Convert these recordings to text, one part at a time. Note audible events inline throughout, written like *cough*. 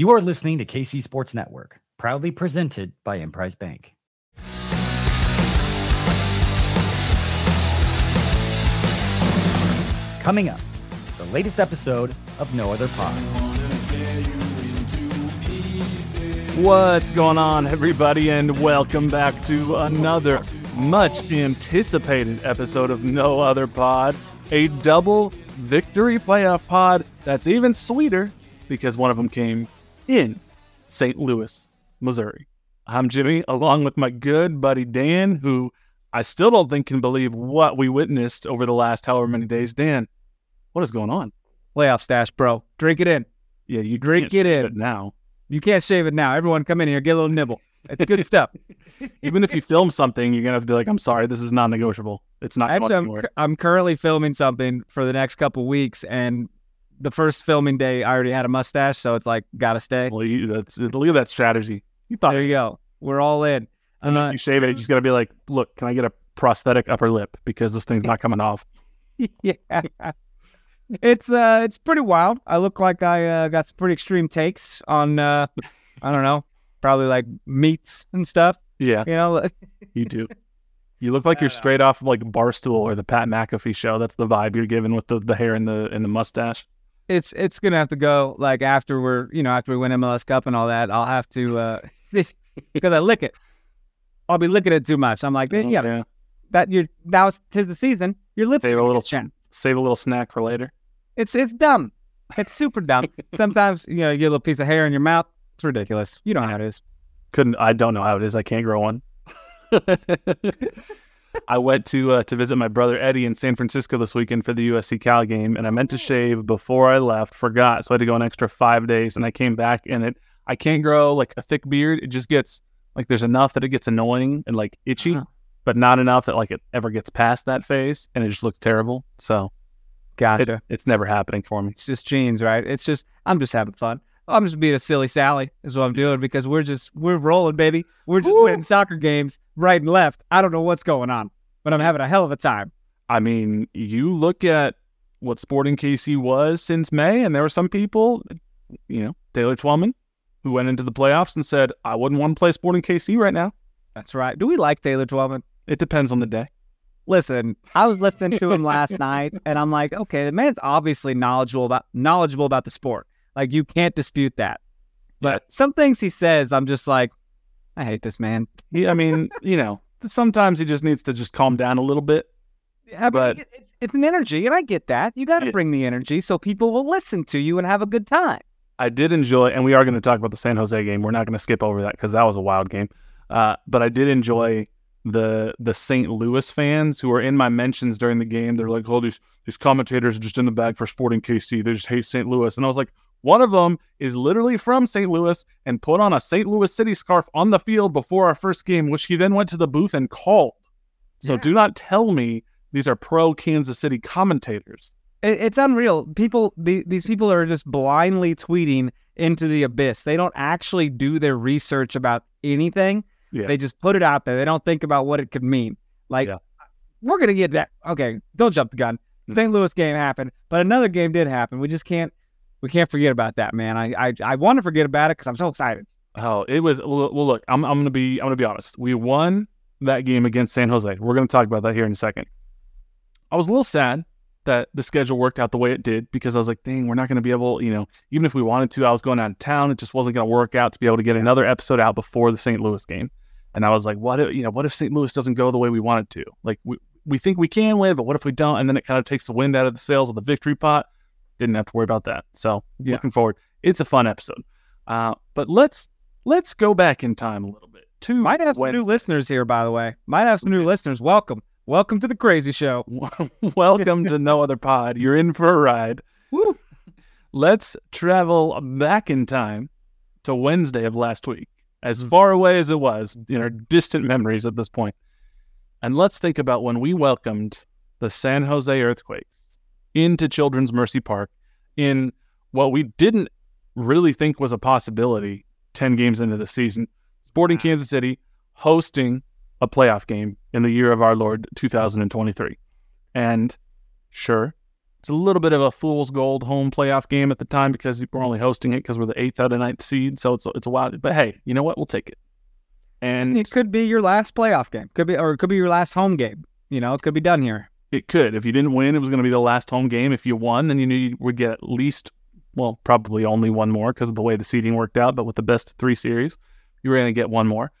You are listening to KC Sports Network, proudly presented by Emprise Bank. Coming up, the latest episode of No Other Pod. What's going on, everybody, and welcome back to another much anticipated episode of No Other Pod, a double victory playoff pod that's even sweeter because one of them came in St. Louis, Missouri. I'm Jimmy, along with my good buddy Dan, who I still don't think can believe what we witnessed over the last however many days. Dan, what is going on? Playoff stash, bro. Drink it in. Yeah, you Drink can't it in. now. You can't shave it now. Everyone come in here, get a little nibble. It's good stuff. *laughs* Even if you film something, you're gonna have to be like, "I'm sorry, this is non-negotiable. It's not Actually, I'm, cu- I'm currently filming something for the next couple weeks, and the first filming day, I already had a mustache, so it's like, gotta stay. Well, you, that's, look at that strategy. You thought There you go. We're all in. I'm not, you shave it, you just gotta be like, "Look, can I get a prosthetic upper lip because this thing's not coming off?" *laughs* yeah. *laughs* It's uh, it's pretty wild. I look like I uh, got some pretty extreme takes on, uh, *laughs* I don't know, probably like meats and stuff. Yeah, You know, you do. You look like you're straight off of like Barstool or the Pat McAfee show. That's the vibe you're giving with the, the hair and the and the mustache. It's it's gonna have to go like after we're you know after we win MLS Cup and all that. I'll have to uh *laughs* because I lick it. I'll be licking it too much. I'm like, yeah, yeah. that you're now it's tis the season. Your lips Save a little chin. Save a little snack for later. It's it's dumb. It's super dumb. Sometimes you know you get a little piece of hair in your mouth. It's ridiculous. You know how it is. Couldn't I don't know how it is. I can't grow one. *laughs* I went to uh, to visit my brother Eddie in San Francisco this weekend for the USC Cal game, and I meant to shave before I left. Forgot, so I had to go an extra five days, and I came back, and it I can't grow like a thick beard. It just gets like there's enough that it gets annoying and like itchy, Uh-huh. but not enough that like it ever gets past that phase, and it just looks terrible. So Gotcha. it's, it's never happening for me. It's just jeans, right? It's just I'm just having fun. I'm just being a silly Sally is what I'm doing because we're just we're rolling, baby. We're just Woo. winning soccer games right and left. I don't know what's going on, but I'm having a hell of a time. I mean, you look at what Sporting KC was since May, and there were some people, you know, Taylor Twellman, who went into the playoffs and said, I wouldn't want to play Sporting KC right now. That's right. Do we like Taylor Twellman? It depends on the day. Listen, I was listening to him last *laughs* night, and I'm like, okay, the man's obviously knowledgeable about knowledgeable about the sport. Like you can't dispute that. But some things he says, I'm just like, I hate this man. He, I mean, *laughs* you know, sometimes he just needs to just calm down a little bit. Yeah, But- but it's, it's an energy, and I get that. You got to bring the energy so people will listen to you and have a good time. I did enjoy, and we are going to talk about the San Jose game. We're not going to skip over that because that was a wild game. Uh, but I did enjoy the the St. Louis fans who are in my mentions during the game. They're like, "Oh, these these commentators are just in the bag for Sporting KC. They just hate St. Louis." And I was like, one of them is literally from St. Louis and put on a St. Louis City scarf on the field before our first game, which he then went to the booth and called. So Yeah. do not tell me these are pro Kansas City commentators. It's unreal. People, these people are just blindly tweeting into the abyss. They don't actually do their research about anything. Yeah. They just put it out there. They don't think about what it could mean. Like, Yeah. we're gonna get that. Okay, don't jump the gun. Mm. St. Louis game happened, but another game did happen. We just can't, we can't forget about that, man. I, I, I want to forget about it because I'm so excited. Oh, it was well. Look, I'm I'm gonna be I'm gonna be honest. We won that game against San Jose. We're gonna talk about that here in a second. I was a little sad that the schedule worked out the way it did because I was like, dang, we're not gonna be able, you know, even if we wanted to, I was going out of town. It just wasn't gonna work out to be able to get another episode out before the St. Louis game. And I was like, what if you know, what if St. Louis doesn't go the way we want it to? Like we we think we can win, but what if we don't? And then it kind of takes the wind out of the sails of the victory pot. Didn't have to worry about that. So Yeah. looking forward. It's a fun episode. Uh, but let's let's go back in time a little bit. To Might have some new listeners here, by the way. Might have some new listeners. Welcome, welcome to the Crazy Show. *laughs* Welcome to No Other Pod. You're in for a ride. Woo. Let's travel back in time to Wednesday of last week, as far away as it was in our distant memories at this point. And let's think about when we welcomed the San Jose Earthquakes into Children's Mercy Park in what we didn't really think was a possibility 10 games into the season. Sporting mm-hmm. Kansas City hosting a playoff game in the year of our Lord 2023. And sure, It's a little bit of a fool's gold home playoff game at the time because we're only hosting it because we're the eighth out of ninth seed. So it's it's a wild. But hey, you know what? We'll take it. And It could be your last playoff game. Could be, or it could be your last home game. You know, it could be done here. It could. If you didn't win, it was going to be the last home game. If you won, then you knew you would get at least, well, probably only one more because of the way the seeding worked out. But with the best three series, you were going to get one more.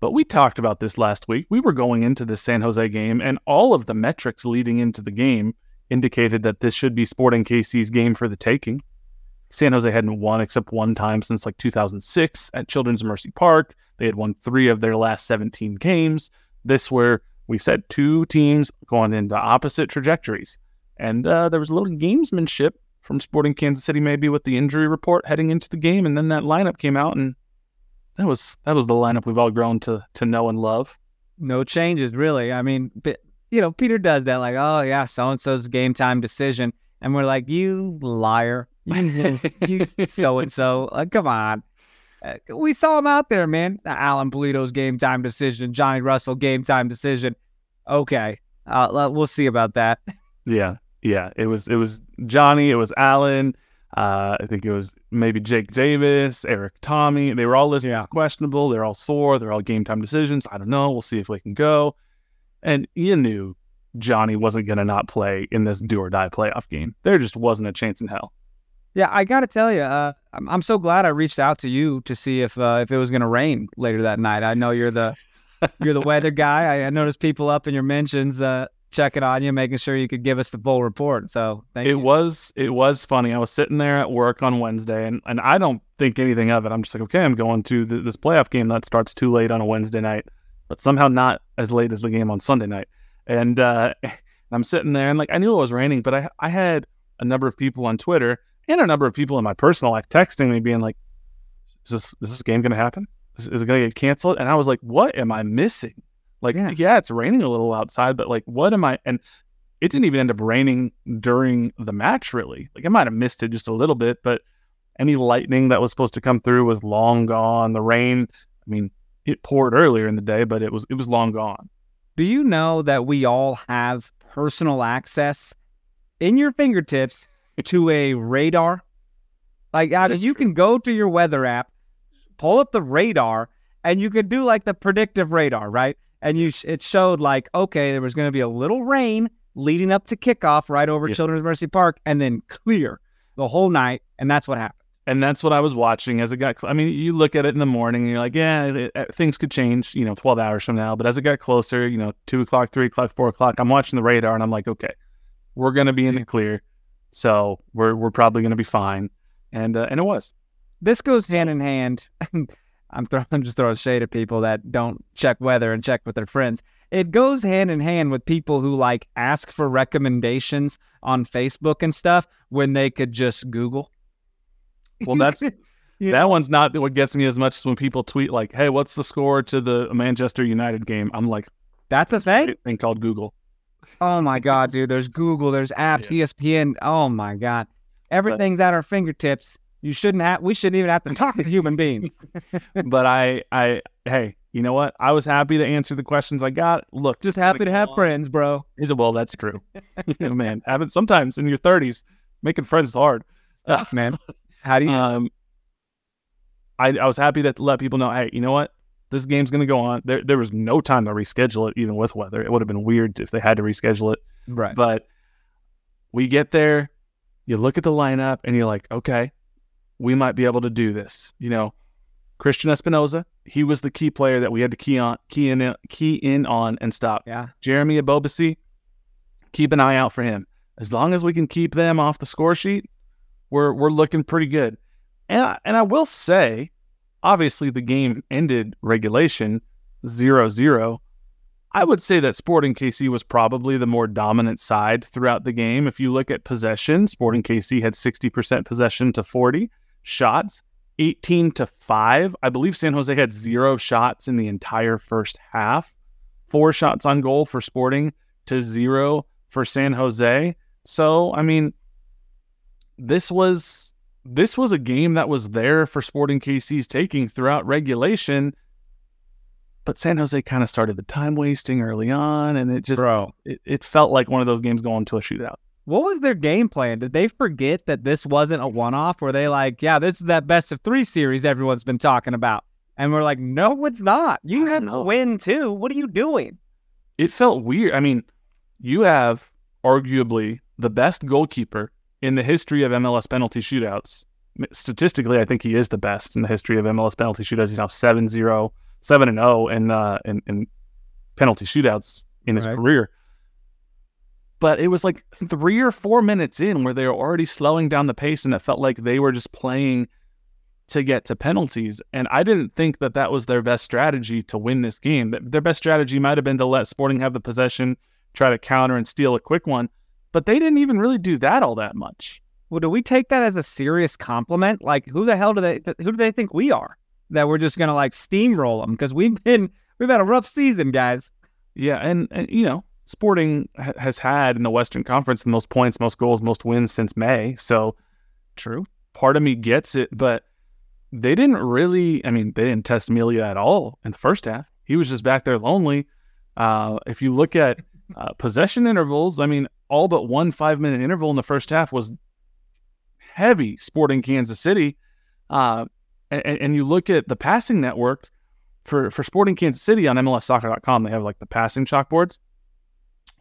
But we talked about this last week. We were going into the San Jose game, and all of the metrics leading into the game indicated that this should be Sporting KC's game for the taking. San Jose hadn't won except one time since like 2006 at Children's Mercy Park. They had won three of their last 17 games. This were we said two teams going into opposite trajectories, and uh, there was a little gamesmanship from Sporting Kansas City, maybe with the injury report heading into the game, and then that lineup came out, and that was that was the lineup we've all grown to to know and love. No changes, really. I mean, but, you know, Peter does that, like, oh yeah, so and so's game time decision, and we're like, you liar, you *laughs* *laughs* you so and so, like, come on. Uh, we saw him out there, man. Alan Pulido's game time decision, Johnny Russell game time decision. Okay, uh, we'll see about that. Yeah, yeah. It was it was Johnny. It was Alan. Uh, I think it was maybe Jake Davis, Erik Thommy. They were all listed Yeah. as questionable. They're all sore. They're all game time decisions. I don't know. We'll see if they can go. And you knew Johnny wasn't going to not play in this do or die playoff game. There just wasn't a chance in hell. Yeah, I got to tell you, uh, I'm, I'm so glad I reached out to you to see if uh, if it was going to rain later that night. I know you're the you're the weather guy. I, I noticed people up in your mentions uh, checking on you, making sure you could give us the full report. So thank it you. was it was funny. I was sitting there at work on Wednesday, and, and I don't think anything of it. I'm just like, okay, I'm going to th- this playoff game that starts too late on a Wednesday night, but somehow not as late as the game on Sunday night. And uh, *laughs* I'm sitting there, and like I knew it was raining, but I I had a number of people on Twitter and a number of people in my personal life texting me, being like, "Is this is this game going to happen? Is, is it going to get canceled?" And I was like, "What am I missing?" Like, Yeah. yeah, it's raining a little outside, but like, what am I? And it didn't even end up raining during the match, really. Like, I might have missed it just a little bit, but any lightning that was supposed to come through was long gone. The rain, I mean, it poured earlier in the day, but it was it was long gone. Do you know that we all have personal access in your fingertips to a radar? Like, I That mean, is you true. can go to your weather app, pull up the radar, and you could do like the predictive radar, right? And you, it showed like, okay, there was going to be a little rain leading up to kickoff right over Yes. Children's Mercy Park, and then clear the whole night, and that's what happened. And that's what I was watching as it got. Cl- I mean, you look at it in the morning and you're like, yeah, it, it- uh, things could change, you know, 12 hours from now. But as it got closer, you know, two o'clock, three o'clock, four o'clock, I'm watching the radar and I'm like, okay, we're gonna be in the clear, so we're we're probably gonna be fine. And uh, and it was. This goes hand in hand. *laughs* I'm, throw, I'm just throwing shade at people that don't check weather and check with their friends. It goes hand in hand with people who like ask for recommendations on Facebook and stuff when they could just Google. Well, that's *laughs* You that one's not what gets me as much as when people tweet like, "Hey, what's the score to the Manchester United game?" I'm like, That's a thing. Thing called Google." Oh my God, dude. There's Google. There's apps. E ESPN. Oh my God. Everything's at our fingertips. You shouldn't have. We shouldn't even have to talk to human beings. *laughs* but I, I, hey, you know what? I was happy to answer the questions I got. Look, Just happy to have on. friends, bro. Is it? Well, that's true. *laughs* *laughs* you know, man, having sometimes in your 30s, making friends is hard. Stuff, man. How do you? Um, I, I was happy to let people know, hey, you know what? This game's going to go on. There, there was no time to reschedule it, even with weather. It would have been weird if they had to reschedule it. right. But we get there, you look at the lineup, and you're like, okay, we might be able to do this. You know, Cristian Espinoza, he was the key player that we had to key on, key in, key in on, and stop. Yeah. Jeremy Ebobisse, keep an eye out for him. As long as we can keep them off the score sheet, we're we're looking pretty good. And I, and I will say, obviously the game ended regulation 0-0. I would say that Sporting KC was probably the more dominant side throughout the game. If you look at possession, Sporting KC had 60% possession to 40 shots, 18 to 5. I believe San Jose had 0 shots in the entire first half. 4 shots on goal for Sporting to 0 for San Jose. So, I mean, this was this was a game that was there for Sporting KC's taking throughout regulation. But San Jose kind of started the time wasting early on, and it just Bro. it, it felt like one of those games going to a shootout. what was their game plan? Did they forget that this wasn't a one off? Were they like, yeah, this is that best of three series everyone's been talking about? And we're like, no, it's not. You have to win too. What are you doing? It felt weird. I mean, you have arguably the best goalkeeper in the history of MLS penalty shootouts. Statistically, I think he is the best in the history of MLS penalty shootouts. He's now 7 0, 7 and 0 in, uh, in, in penalty shootouts in his right. career. But it was like three or four minutes in where they were already slowing down the pace, and it felt like they were just playing to get to penalties. And I didn't think that that was their best strategy to win this game. Their best strategy might have been to let Sporting have the possession, try to counter and steal a quick one but they didn't even really do that all that much. Well, do we take that as a serious compliment? Like, who the hell do they who do they think we are that we're just gonna like steamroll them? Because we've been we've had a rough season, guys. Yeah, and, and you know, Sporting ha- has had in the Western Conference the most points, most goals, most wins since May. So, true. Part of me gets it, but they didn't really. I mean, they didn't test Melia at all in the first half. He was just back there lonely. Uh, if you look at uh, possession intervals, I mean, all but one five minute interval in the first half was heavy sporting Kansas City. Uh, and, and, you look at the passing network for, for sporting Kansas City on MLSsoccer.com, they have like the passing chalkboards.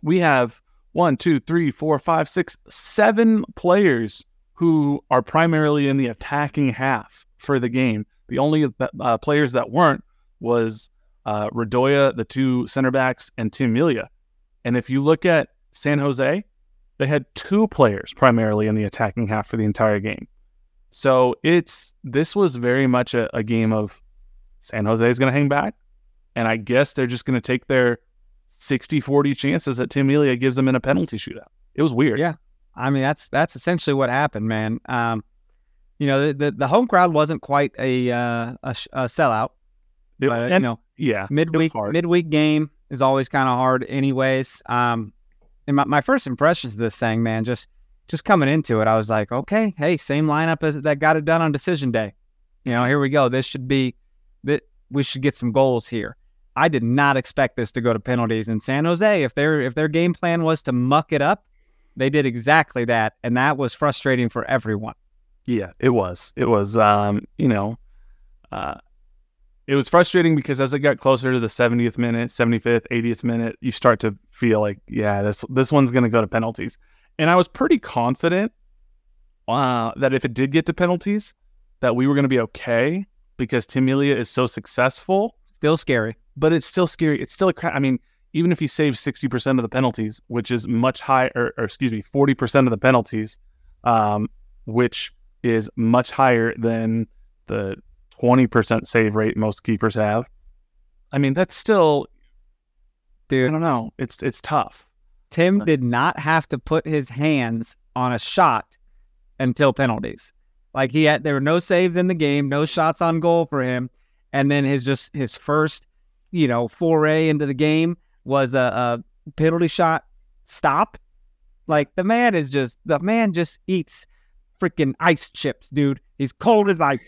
We have one, two, three, four, five, six, seven players who are primarily in the attacking half for the game. The only uh, players that weren't was uh, Radoja, the two center backs, and Tim Melia. And if you look at San Jose, they had two players primarily in the attacking half for the entire game. So it's this was very much a, a game of San Jose is going to hang back. And I guess they're just going to take their 60 40 chances that Tim Melia gives them in a penalty shootout. It was weird. Yeah. I mean, that's that's essentially what happened, man. Um, you know, the, the, the home crowd wasn't quite a uh, a, a sellout. It, but, and, you know, yeah, midweek midweek game is always kind of hard, anyways. Um, and my, my first impressions of this thing, man, just just coming into it, I was like, okay, hey, same lineup as that got it done on decision day. You know, here we go. This should be that we should get some goals here. I did not expect this to go to penalties in San Jose. If their if their game plan was to muck it up, they did exactly that, and that was frustrating for everyone. Yeah, it was. It was. Um, you know, uh, it was frustrating because as it got closer to the 70th minute, 75th, 80th minute, you start to feel like, yeah, this this one's going to go to penalties. And I was pretty confident uh, that if it did get to penalties, that we were going to be okay because Tim Melia is so successful. Still scary, but it's still scary. It's still a cra- I mean, even if he saves 60% of the penalties, which is much higher, or, or excuse me, 40% of the penalties, um, which is much higher than the 20% save rate most keepers have. I mean, that's still, dude. I don't know. It's it's tough. Tim did not have to put his hands on a shot until penalties. Like he had, there were no saves in the game, no shots on goal for him, and then his just his first, you know, foray into the game was a, a penalty shot stop. Like the man is just the man just eats freaking ice chips, dude. He's cold as ice.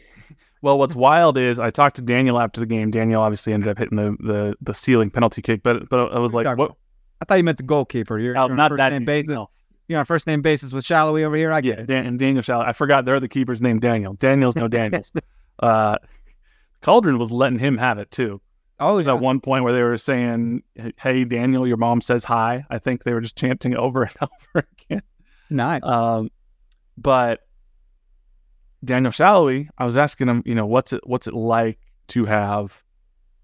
Well, what's wild is I talked to Daniel after the game. Daniel obviously ended up hitting the the, the ceiling penalty kick, but but I was like, what? I thought you meant the goalkeeper. You're, oh, you're not that name basis. No. You're on first name basis with Salloi over here. I get yeah, Dan- and Daniel Salloi. I forgot they're the keepers named Daniel. Daniel's no *laughs* Daniels. uh, Cauldron was letting him have it too. Oh, was yeah. at one point where they were saying, "Hey, Daniel, your mom says hi." I think they were just chanting over and *laughs* over again. Nice. Um, but Daniel Salloi, I was asking him, you know, what's it what's it like to have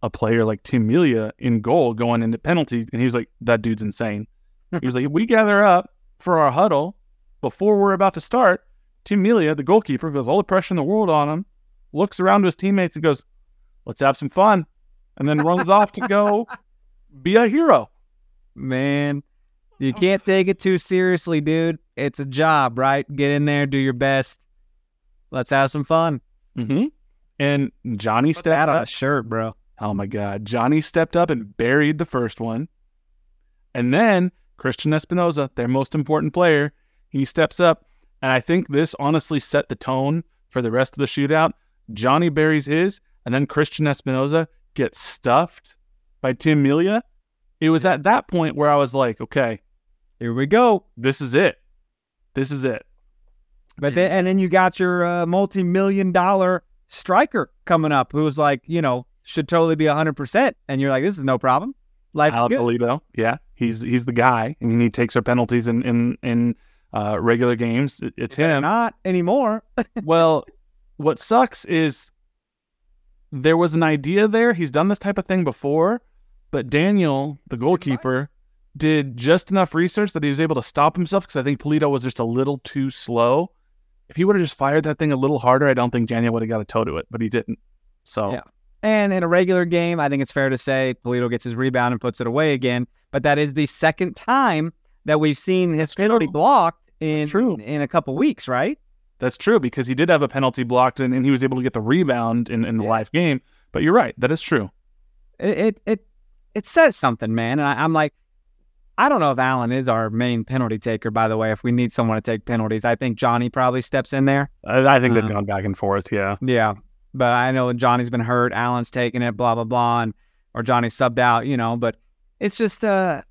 a player like Tim Melia in goal going into penalties? And he was like, that dude's insane. Hmm. he was like, if we gather up for our huddle before we're about to start, Tim Melia, the goalkeeper, goes all the pressure in the world on him, looks around to his teammates and goes, let's have some fun. And then runs off to go *laughs* be a hero. Man, you oh. can't take it too seriously, dude. It's a job, right? Get in there, do your best Let's have some fun. Mm-hmm. And Johnny Put stepped on a shirt, bro. Oh my God. Johnny stepped up and buried the first one. And then Cristian Espinoza, their most important player, he steps up. And I think this honestly set the tone for the rest of the shootout. Johnny buries his, and then Cristian Espinoza gets stuffed by Tim Melia. It was at that point where I was like, okay, here we go. This is it. This is it. But then, and then you got your uh, multi-million dollar striker coming up, who's like, you know, should totally be hundred percent, and you're like, this is no problem. Life Al. Toledo. Yeah, he's he's the guy, I mean, he takes our penalties in in in uh, regular games. It- It's him. Not anymore. *laughs* well, what sucks is there was an idea there. He's done this type of thing before, but Daniel, the goalkeeper, did just enough research that he was able to stop himself because I think Pulido was just a little too slow. If he would have just fired that thing a little harder, I don't think Daniel would have got a toe to it, but he didn't. So Yeah. And in a regular game, I think it's fair to say Pulido gets his rebound and puts it away again. But that is the second time that we've seen his penalty true. blocked in in a couple weeks, right? that's true because he did have a penalty blocked and, and he was able to get the rebound in, in the Yeah. live game. But you're right, that is true. It it it, it says something, man. And I, I'm like, I don't know if Alan is our main penalty taker. By the way, if we need someone to take penalties, I think Johnny probably steps in there. I, I think they've Uh, gone back and forth. Yeah. Yeah, but I know Johnny's been hurt. Alan's taking it. Blah blah blah, and or Johnny subbed out. You know, but it's just uh,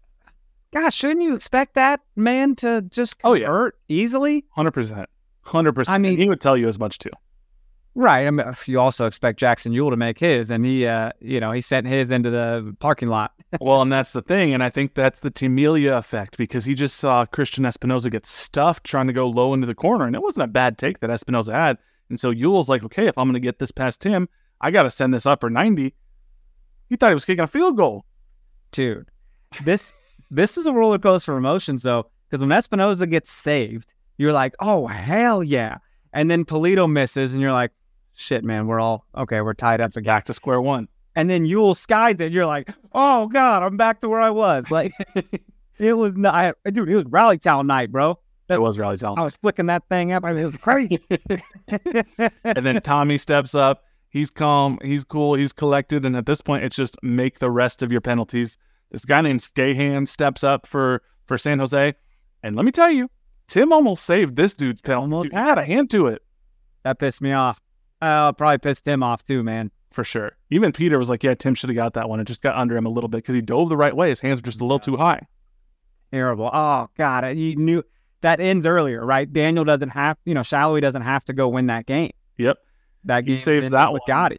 gosh, shouldn't you expect that man to just Oh, yeah. convert easily? Hundred percent, hundred percent. I mean- he would tell you as much too. Right. I mean, you also expect Jackson Yueill to make his, and he, uh, you know, he sent his into the parking lot. *laughs* well, and that's the thing, and I think that's the Tim Melia effect because he just saw Cristian Espinoza get stuffed trying to go low into the corner, and it wasn't a bad take that Espinoza had. And so Yueill's like, okay, if I'm going to get this past him, I got to send this upper ninety. He thought he was kicking a field goal. dude. This this is a roller coaster of emotions though, because when Espinoza gets saved, you're like, oh hell yeah, and then Pulido misses, and you're like, shit, man, we're all okay, we're tied up again. Back to square one. And then Yueill skied it, you're like, oh god, I'm back to where I was. Like, *laughs* it was not, dude, it was Rally Town night, bro. It was Rally Town. I was flicking that thing up. I mean, it was crazy. *laughs* and then Tommy steps up. He's calm. He's cool. He's collected. And at this point, it's just make the rest of your penalties. This guy named Skahan steps up for for San Jose, and let me tell you, Tim almost saved this dude's penalty. Almost had a hand to it that pissed me off. Uh, probably pissed him off too, man. for sure. Even Peter was like, "Yeah, Tim should have got that one. It just got under him a little bit because he dove the right way. His hands were just a little too high." Terrible. Oh God, he knew that ends earlier, right? Daniel doesn't have, you know, Salloi doesn't have to go win that game. Yep. That He saves that with one. Gadi.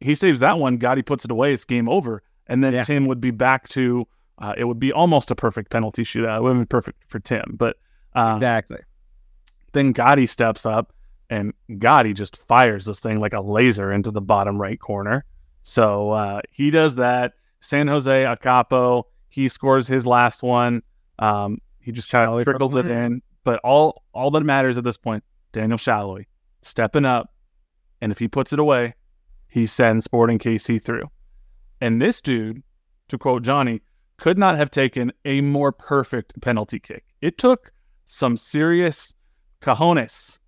He saves that one. Gadi puts it away. It's game over. And then Yeah. Tim would be back to. Uh, it would be almost a perfect penalty shootout. It would have been perfect for Tim, but uh, Exactly. Then Gadi steps up and God, he just fires this thing like a laser into the bottom right corner. So uh, he does that. San Jose Akapo, he scores his last one. Um, he just kind of trickles it in. But all all that matters at this point, Daniel Salloi stepping up. And if he puts it away, he sends Sporting KC through. And this dude, to quote Johnny, could not have taken a more perfect penalty kick. It took some serious cojones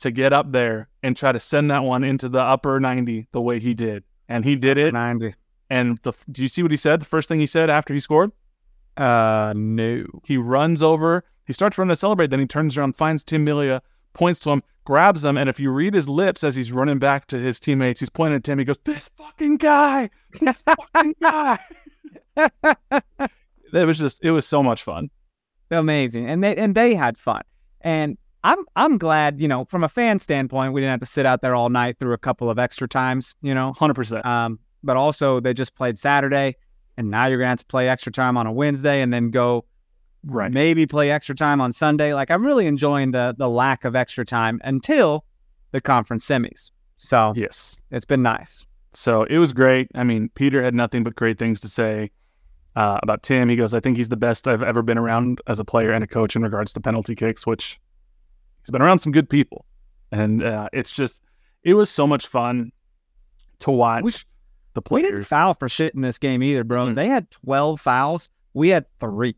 to get up there and try to send that one into the upper 90 the way he did. And he did it. 90. And the, do you see what he said? The first thing he said after he scored? Uh, no. He runs over. He starts running to celebrate. Then he turns around, finds Tim Melia, points to him, grabs him. And if you read his lips as he's running back to his teammates, he's pointing at Tim. He goes, This fucking guy. This fucking guy. *laughs* it was just, it was so much fun. Amazing. And they and they had fun. And I'm I'm glad, you know, from a fan standpoint, we didn't have to sit out there all night through a couple of extra times, you know. 100%. Um, but also they just played Saturday, and now you're gonna have to play extra time on a Wednesday, and then go Right. maybe play extra time on Sunday. Like I'm really enjoying the the lack of extra time until the conference semis. So Yes. it's been nice. So it was great. I mean, Peter had nothing but great things to say uh, about Tim. He goes, I think he's the best I've ever been around as a player and a coach in regards to penalty kicks, which he's been around some good people. And uh, it's just, it was so much fun to watch We- the We didn't players. foul for shit in this game either, bro. Mm. They had 12 fouls. We had three.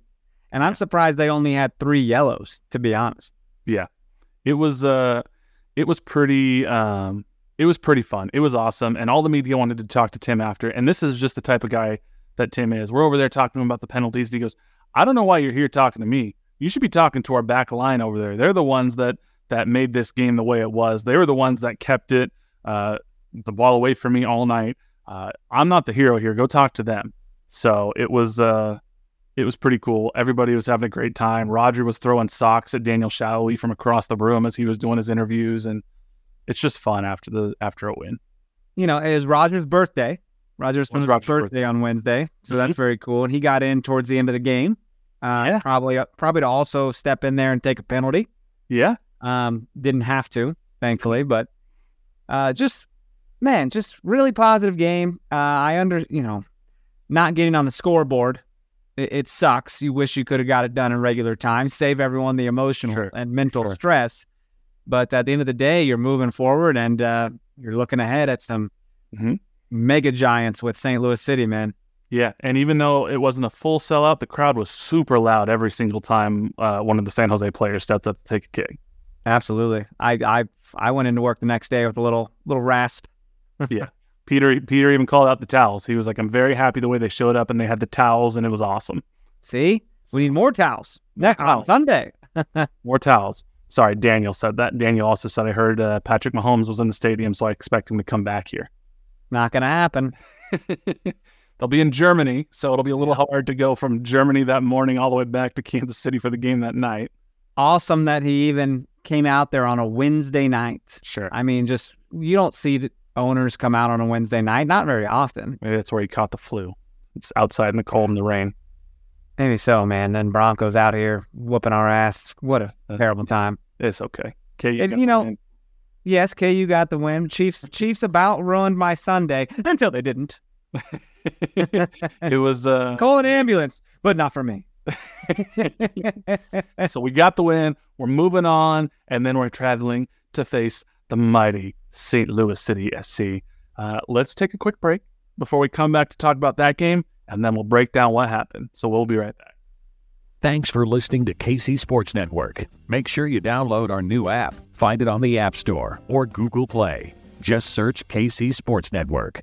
And I'm surprised they only had three yellows, to be honest. Yeah, it was, uh, it was pretty, um, it was pretty fun. It was awesome. And all the media wanted to talk to Tim after. And this is just the type of guy that Tim is. We're over there talking to him about the penalties. And he goes, I don't know why you're here talking to me. You should be talking to our back line over there. They're the ones that that made this game the way it was. They were the ones that kept it uh, the ball away from me all night. Uh, I'm not the hero here. Go talk to them. So it was uh, It was pretty cool. Everybody was having a great time. Roger was throwing socks at Daniel Salloi from across the room as he was doing his interviews, and it's just fun after the after a win. You know, it was Roger's birthday. Roger's Was birthday, birthday on Wednesday, so that's Mhm. very cool. And he got in towards the end of the game. Uh, Yeah. Probably, probably to also step in there and take a penalty. Yeah, Um, didn't have to, thankfully, but uh, just man, just really positive game. Uh, I under, you know, not getting on the scoreboard. It, it sucks. You wish you could have got it done in regular time, save everyone the emotional Sure. and mental Sure. stress. But at the end of the day, you're moving forward and uh, you're looking ahead at some Mhm. mega giants with St. Louis City, man. Yeah. And even though it wasn't a full sellout, the crowd was super loud every single time uh, one of the San Jose players stepped up to take a kick. Absolutely. I I I went into work the next day with a little little rasp. *laughs* *laughs* Yeah, Peter Peter even called out the towels. He was like, "I'm very happy the way they showed up and they had the towels and it was awesome. See, we need more towels next on towels. Sunday. *laughs* More towels." Sorry, Daniel said that. Daniel also said I heard uh, Patrick Mahomes was in the stadium, so I expect him to come back here. Not gonna happen. They'll be in Germany, so it'll be a little hard to go from Germany that morning all the way back to Kansas City for the game that night. Awesome that he even came out there on a Wednesday night. Sure. I mean, just you don't see the owners come out on a Wednesday night, not very often. Maybe that's where he caught the flu. It's outside in the cold and the rain. Maybe so, man. Then Broncos out here whooping our ass. What a That's- terrible time. It's okay. And, you know- win. Yes, KU got the win. Chiefs Chiefs about ruined my Sunday until they didn't. *laughs* *laughs* it was uh *laughs* Call an ambulance, but not for me. *laughs* so we got the win. We're moving on, and then we're traveling to face the mighty St. Louis City SC. Uh, let's take a quick break before we come back to talk about that game, and then we'll break down what happened. So we'll be right back. Thanks for listening to KC Sports Network. Make sure you download our new app. Find it on the App Store or Google Play. Just search KC Sports Network.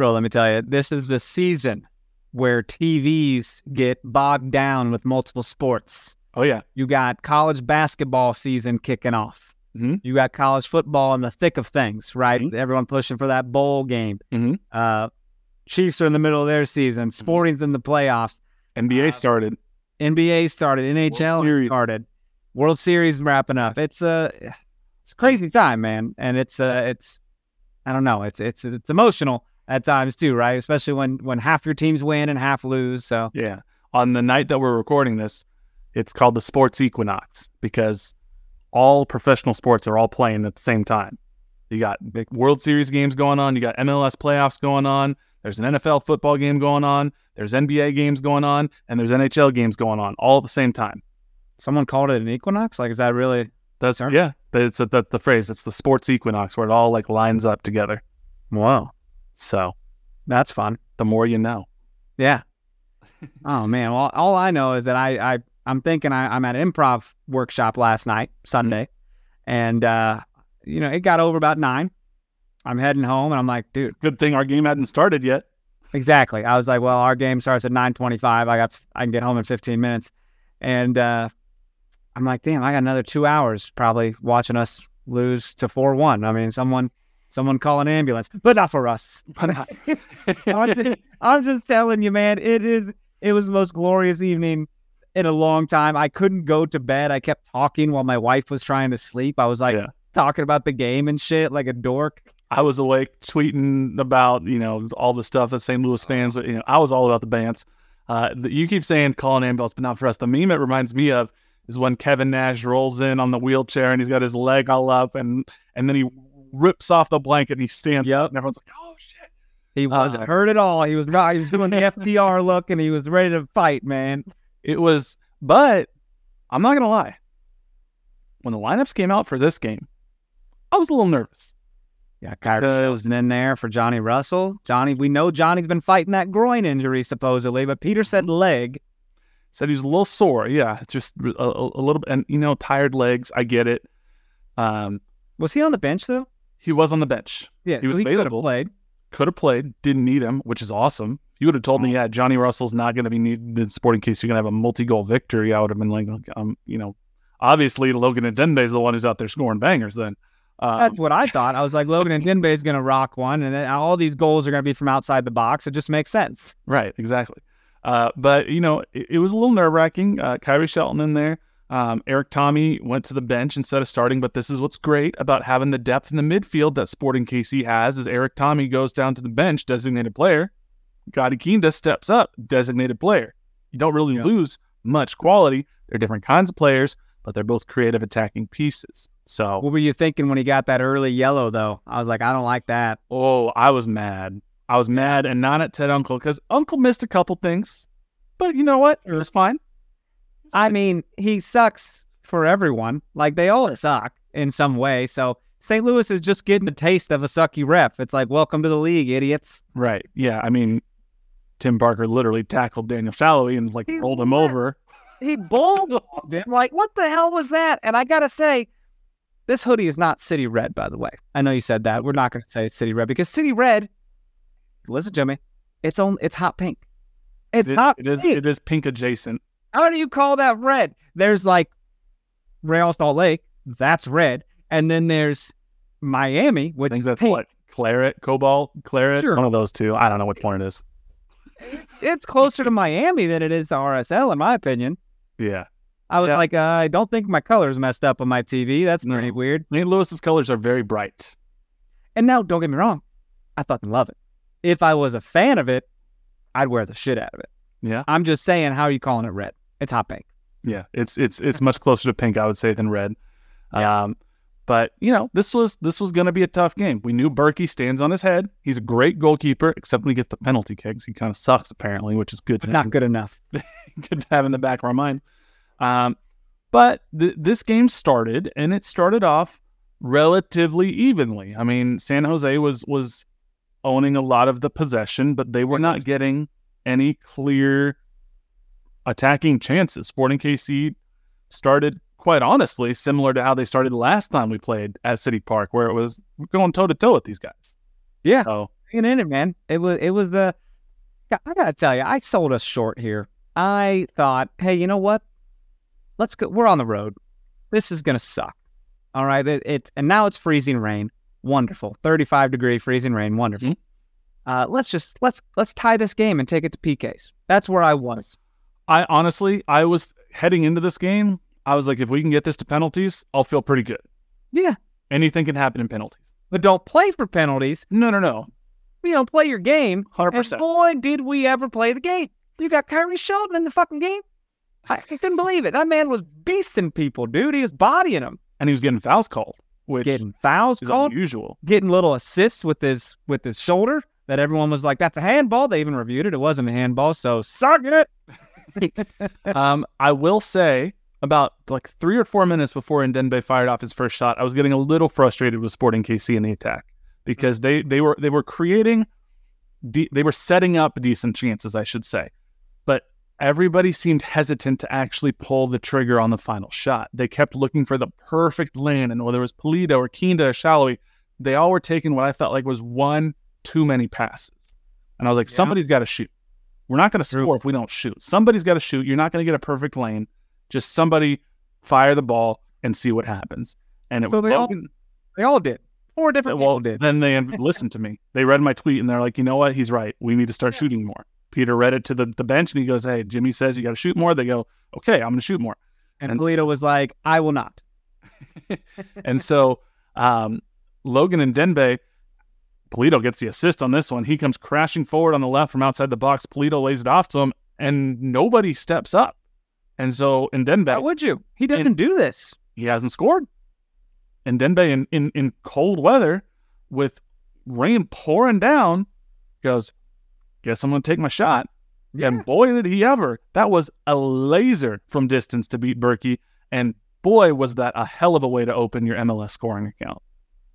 Bro, let me tell you, this is the season where TVs get bogged down with multiple sports. Oh yeah, You got college basketball season kicking off. Mhm. You got college football in the thick of things, right? Mhm. Everyone pushing for that bowl game. Mhm. Uh, Chiefs are in the middle of their season. Sporting's in the playoffs. NBA Uh, started. NBA started. NHL Series. started. World Series wrapping up. It's a it's a crazy time, man, and it's uh it's I don't know. It's it's it's emotional at times too, right? Especially when when half your teams win and half lose. So Yeah. On the night that we're recording this, it's called the sports equinox because all professional sports are all playing at the same time. You got big World Series games going on, you got MLS playoffs going on, there's an NFL football game going on, there's NBA games going on, and there's NHL games going on all at the same time. someone called it an equinox. Like, is that really? That's yeah, that's that's the phrase. It's the sports equinox where it all like lines up together. Wow, So that's fun. the more you know. Yeah. oh man. Well, all I know is that I, I I'm thinking I, I'm at an improv workshop last night, Sunday, and uh, you know it got over about nine. I'm heading home, and I'm like, dude, Good thing our game hadn't started yet. exactly. I was like, well, our game starts at 9:25. I got I can get home in 15 minutes, and uh, I'm like, damn, I got another two hours probably watching us lose to four one. I mean, someone someone call an ambulance, but not for us. *laughs* I'm just, I'm just telling you, man. It is. It was the most glorious evening in a long time. I couldn't go to bed. I kept talking while my wife was trying to sleep. I was like Yeah. talking about the game and shit, like a dork. I was awake tweeting about you know all the stuff that St. Louis fans, but you know I was all about the Bants. Uh, you keep saying calling ambulance, but not for us. The meme it reminds me of is when Kevin Nash rolls in on the wheelchair and he's got his leg all up, and and then he rips off the blanket and he stands Yep. up, and everyone's like, "Oh shit!" He wasn't Uh, hurt at all. He was right. He was doing the *laughs* FDR look and he was ready to fight, man. It was, but I'm not gonna lie. When the lineups came out for this game, I was a little nervous. Yeah, Khiry was in there for Johnny Russell. Johnny, we know Johnny's been fighting that groin injury supposedly, but Peter said leg. Said he was a little sore. Yeah, just a, a, a little bit, and you know, tired legs. I get it. Um, Was he on the bench though? He was on the bench. Yeah, He was so he could have available. played. Could have played. Didn't need him, which is awesome. You would have told me, yeah, Johnny Russell's not going to be needed in Sporting KC. You're going to have a multi-goal victory. I would have been like, um, you know, obviously Logan Ndenbe is the one who's out there scoring bangers. Then, um, That's what I thought. I was like, Logan *laughs* Ndenbe is going to rock one, and then all these goals are going to be from outside the box. It just makes sense. Right, exactly. Uh, but you know, it, it was a little nerve wracking. Uh, Khiry Shelton in there. Um, Erik Thommy went to the bench instead of starting. But this is what's great about having the depth in the midfield that Sporting KC has. Is Erik Thommy goes down to the bench, designated player. Gadi Kinda steps up, designated player. You don't really Yeah. lose much quality. They're different kinds of players, but they're both creative attacking pieces. So, What were you thinking when he got that early yellow though? I was like, I don't like that. oh, I was mad. I was mad and not at Ted Unkel because Unkel missed a couple things. But you know what? It was fine. I mean, he sucks for everyone. Like they all suck in some way. So St. Louis is just getting a taste of a sucky ref. It's like, welcome to the league, idiots. Right. Yeah. I mean, Tim Parker literally tackled Daniel Salloi and like He rolled him over. He bulldogged *laughs* him. Like, what the hell was that? And I gotta say, this hoodie is not city red, by the way. I know you said that. We're not gonna say it's city red because city red. Listen to me. It's on. It's hot pink. It's It is, hot it is pink. it is pink adjacent. How do you call that red? There's like Real Salt Lake, that's red, and then there's Miami, I which think is that's pink. what claret, cobalt, claret. Sure. One of those two. I don't know which one it is. It's closer to Miami than it is to RSL, in my opinion. Yeah. I was Yeah. like, uh, I don't think my colors messed up on my TV. That's No. pretty weird. St. Louis's colors are very bright. And now, don't get me wrong, I fucking love it. If I was a fan of it, I'd wear the shit out of it. Yeah. I'm just saying, how are you calling it red? It's hot pink. Yeah. It's it's it's much closer to pink, I would say, than red. Um, but you know, this was this was gonna be a tough game. We knew Bürki stands on his head. He's a great goalkeeper, except when he gets the penalty kicks. He kind of sucks apparently, which is good to Not good enough. *laughs* good to have in the back of our mind. Um, but th- this game started, and it started off relatively evenly. I mean, San Jose was was owning a lot of the possession, but they were not getting any clear attacking chances. Sporting KC started quite honestly similar to how they started last time we played at City Park, where it was going toe to toe with these guys. Yeah. So Hanging in it, man. It was it was the I gotta tell you, I sold us short here. I thought, hey, you know what? Let's go. We're on the road. This is gonna suck. All right. It, it and now it's freezing rain. Wonderful. Thirty-five degree freezing rain. Wonderful. Uh, let's just let's let's tie this game and take it to PKs. That's where I was. I honestly, I was heading into this game. I was like, if we can get this to penalties, I'll feel pretty good. Yeah. Anything can happen in penalties. But don't play for penalties. No, no, no. You know, play your game. Hundred And percent. boy, did we ever play the game. You got Khiry Shelton in the fucking game. I, I couldn't believe it. That man was beasting people, dude. He was bodying them. And he was getting fouls called, which getting fouls is called, unusual. getting little assists with his with his shoulder that everyone was like, "That's a handball." They even reviewed it; it wasn't a handball. So suck it. *laughs* um, I will say about like three or four minutes before Ndenbe fired off his first shot, I was getting a little frustrated with Sporting KC in the attack because they they were they were creating, de- they were setting up decent chances, I should say, but everybody seemed hesitant to actually pull the trigger on the final shot. They kept looking for the perfect lane, and whether it was Pulido or Kinda or Salloi, they all were taking what I felt like was one too many passes, and I was like, Yeah. somebody's got to shoot. We're not going to score if we don't shoot. Somebody's got to shoot. You're not going to get a perfect lane. Just somebody fire the ball and see what happens. And it So was they all- They all did. Four different well, people did. then they listened to me. They read my tweet and they're like, you know what? He's right. We need to start shooting more. Peter read it to the, the bench and he goes, hey, Jimmy says you got to shoot more. They go, okay, I'm going to shoot more. And and- Pulido was like, "I will not." *laughs* and so um, Logan Ndenbe, Pulido gets the assist on this one. He comes crashing forward on the left from outside the box. Pulido lays it off to him, and nobody steps up. And so in Why Denbe, would you? He doesn't do this. he hasn't scored. And Ndenbe in, in, in cold weather with rain pouring down goes, Guess I'm gonna take my shot. And boy did he ever. That was a laser from distance to beat Bürki. And boy was that a hell of a way to open your MLS scoring account.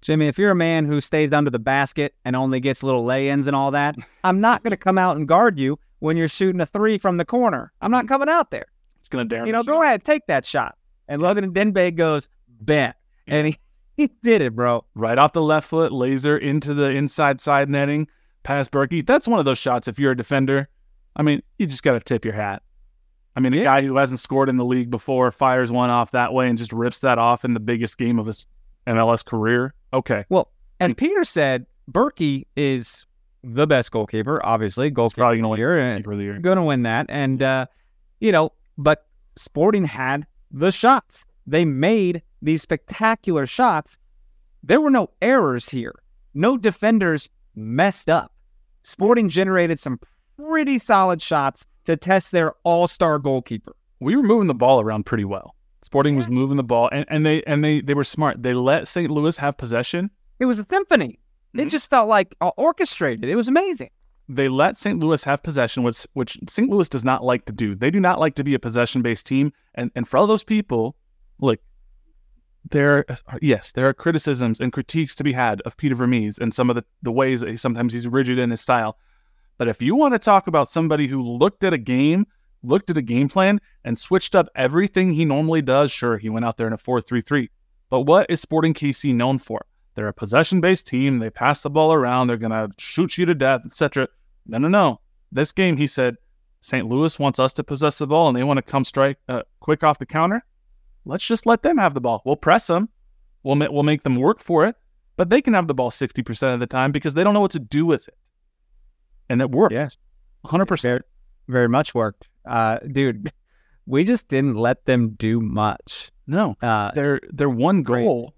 Jimmy, if you're a man who stays under the basket and only gets little lay-ins and all that, I'm not going to come out and guard you when you're shooting a three from the corner. I'm not coming out there. It's gonna dare You know, go ahead, take that shot. And Logan Ndenbe goes, bet. And he, *laughs* he did it, bro. right off the left foot, laser into the inside side netting, past Bürki. That's one of those shots. If you're a defender, I mean, you just got to tip your hat. I mean, a Yeah. guy who hasn't scored in the league before fires one off that way and just rips that off in the biggest game of his MLS career. Okay, Well, and Peter said Bürki is the best goalkeeper, obviously. Goalkeeper probably gonna win here, and of the year. going to win that. And, uh, you know, but Sporting had the shots. They made these spectacular shots. There were no errors here. No defenders messed up. Sporting generated some pretty solid shots to test their all star goalkeeper. we were moving the ball around pretty well. Sporting was moving the ball, and, and they and they they were smart. They let St. Louis have possession. It was a symphony. It Mhm. just felt like uh, orchestrated. It was amazing. They let St. Louis have possession, which which St. Louis does not like to do. They do not like to be a possession based team. And and for all those people, look, there are, yes, there are criticisms and critiques to be had of Peter Vermes and some of the, the ways that he, sometimes he's rigid in his style. But if you want to talk about somebody who looked at a game, looked at a game plan, and switched up everything he normally does, sure, he went out there in a 4 3 3. But what is Sporting KC known for? They're a possession based team. They pass the ball around. They're going to shoot you to death, etc. No, no, no. This game, he said, St. Louis wants us to possess the ball and they want to come strike uh, quick off the counter. Let's just let them have the ball. We'll press them. We'll, ma- we'll make them work for it. But they can have the ball 60% of the time because they don't know what to do with it. And it worked. Yes. 100%. Very, very much worked. Uh, dude, we just didn't let them do much. No. Uh, their their one Crazy. goal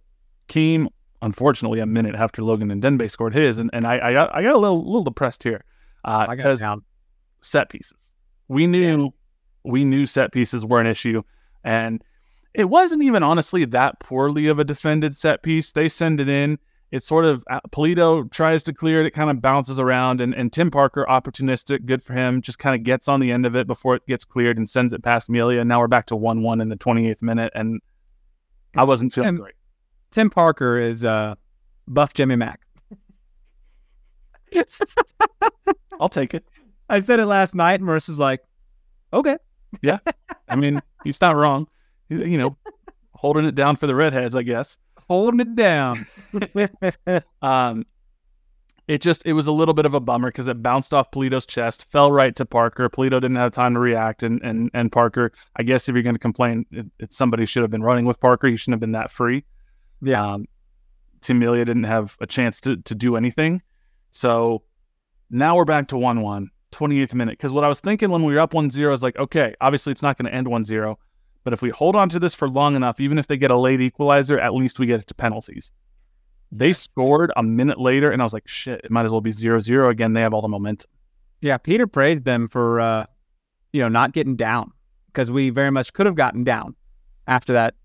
came unfortunately a minute after Logan Ndenbe scored his, and, and I, I got I got a little little depressed here uh, I got because down. set pieces. We knew we knew set pieces were an issue, and it wasn't even honestly that poorly of a defended set piece. They send it in. It's sort of uh, Pulido tries to clear it. It kind of bounces around, and, and Tim Parker, opportunistic, good for him, just kind of gets on the end of it before it gets cleared and sends it past Melia. Now we're back to one one in the 28th minute, and I wasn't feeling Tim- great. Tim Parker is uh, buff Jimmy Mack. *laughs* I'll take it. I said it last night, and Marissa's like, okay. Yeah. I mean, he's not wrong. You know, holding it down for the redheads, I guess. Holding it down. *laughs* Um, it just it was a little bit of a bummer because it bounced off Pulido's chest, fell right to Parker. Pulido didn't have time to react, and and and Parker. I guess if you're going to complain, it, it, somebody should have been running with Parker. He shouldn't have been that free. yeah. Um, Tim Melia didn't have a chance to to do anything. So now we're back to 1 1, 28th minute. Because what I was thinking when we were up 1 0 is like, okay, obviously it's not going to end 1 0. But if we hold on to this for long enough, even if they get a late equalizer, at least we get it to penalties. They scored a minute later, and I was like, shit, it might as well be 0 0 again. They have all the momentum. Yeah, Peter praised them for uh, you know not getting down because we very much could have gotten down after that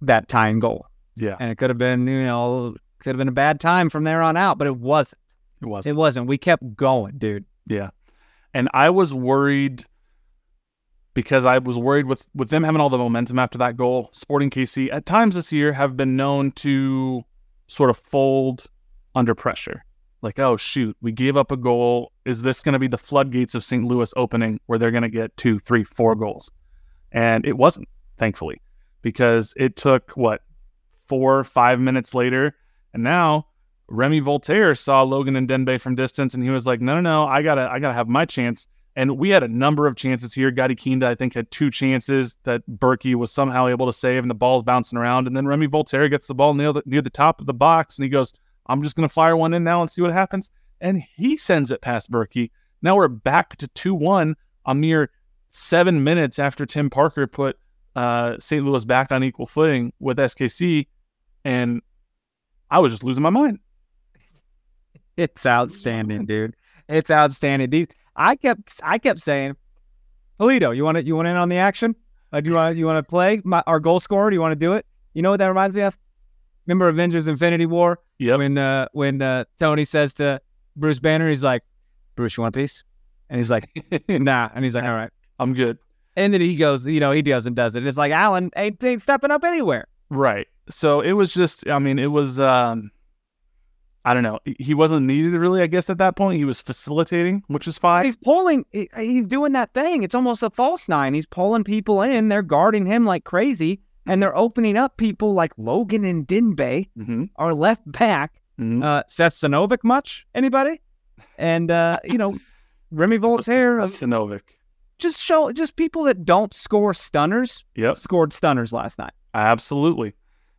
that tying goal, Yeah, and it could have been you know could have been a bad time from there on out, but it wasn't. it was. It wasn't. We kept going, dude. Yeah. And I was worried because I was worried with with them having all the momentum after that goal. Sporting KC at times this year have been known to sort of fold under pressure. Like, oh shoot, we gave up a goal. Is this going to be the floodgates of St. Louis opening where they're going to get two, three, four goals? And it wasn't, thankfully, because it took what four, five minutes later, and now Rémi Walter saw Logan Ndenbe from distance, and he was like, "No, no, no, I gotta, I gotta have my chance." And we had a number of chances here. Gadi Kinda, I think, had two chances that Bürki was somehow able to save, and the ball's bouncing around. And then Rémi Walter gets the ball near the, near the top of the box, and he goes, "I'm just gonna fire one in now and see what happens." And he sends it past Bürki. Now we're back to two one a mere seven minutes after Tim Parker put uh, St. Louis back on equal footing with SKC, and I was just losing my mind. It's outstanding, dude. It's outstanding. These I kept I kept saying, Pulido, you want to you want in on the action? Uh, do you want you want to play my, our goal scorer? Do you want to do it? You know what that reminds me of? Remember Avengers: Infinity War? Yeah. When uh, when uh, Tony says to Bruce Banner, he's like, Bruce, you want a piece? And he's like, *laughs* Nah. And he's like, All right. I'm good. And then he goes, you know, he does and does it. It's like Alan ain't, ain't stepping up anywhere. Right. So it was just, I mean, it was, um, I don't know. He- wasn't needed really, I guess, at that point. He was facilitating, which is fine. He's pulling. He's doing that thing. It's almost a false nine. He's pulling people in. They're guarding him like crazy, and they're opening up people like Logan Ndenbe, Mm-hmm. our left back. Mm-hmm. Uh, Seth Sinovic, much anybody? And uh, you know, Rémi Walter. of- Sinovic. Just show just people that don't score stunners Yep. scored stunners last night. Absolutely.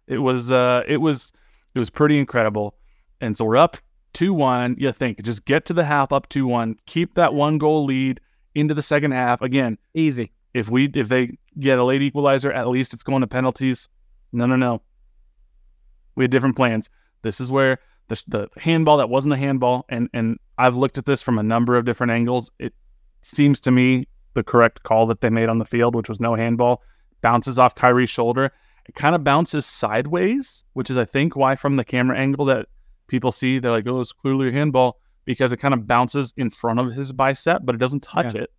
It was uh it was it was pretty incredible. And so we're up 2-1. You think just get to the half up 2-1, keep that one goal lead into the second half. Again, Easy. if we if they get a late equalizer, at least it's going to penalties. No, no, no. We had different plans. This is where the the handball that wasn't a handball, and and I've looked at this from a number of different angles. It seems to me the correct call that they made on the field, which was no handball, bounces off Khiry's shoulder. It kind of bounces sideways, which is I think why from the camera angle that people see they're like, oh, it's clearly a handball because it kind of bounces in front of his bicep, but it doesn't touch it.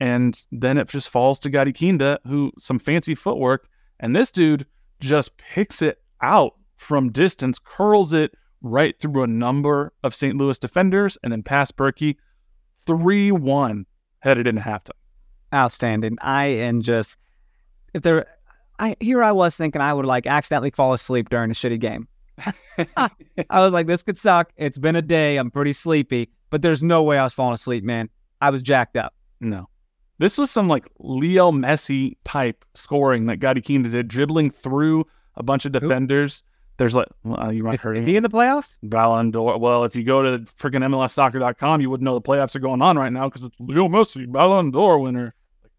And then it just falls to Gadi Kinda, who some fancy footwork, and this dude just picks it out from distance, curls it right through a number of St. Louis defenders, and then past Bürki, 3 1 headed into halftime. outstanding. I and just if there I here I was thinking I would like accidentally fall asleep during a shitty game. *laughs* I was like, this could suck. It's been a day. I'm pretty sleepy, but there's no way I was falling asleep, man. I was jacked up. No. This was some like Leo Messi type scoring that Gadi Kinda did, dribbling through a bunch of defenders. There's like, well, uh, you might Is, heard is he in the playoffs? Ballon d'Or. Well, if you go to freaking MLSsoccer.com, you wouldn't know the playoffs are going on right now because it's Leo Messi, Ballon d'Or winner.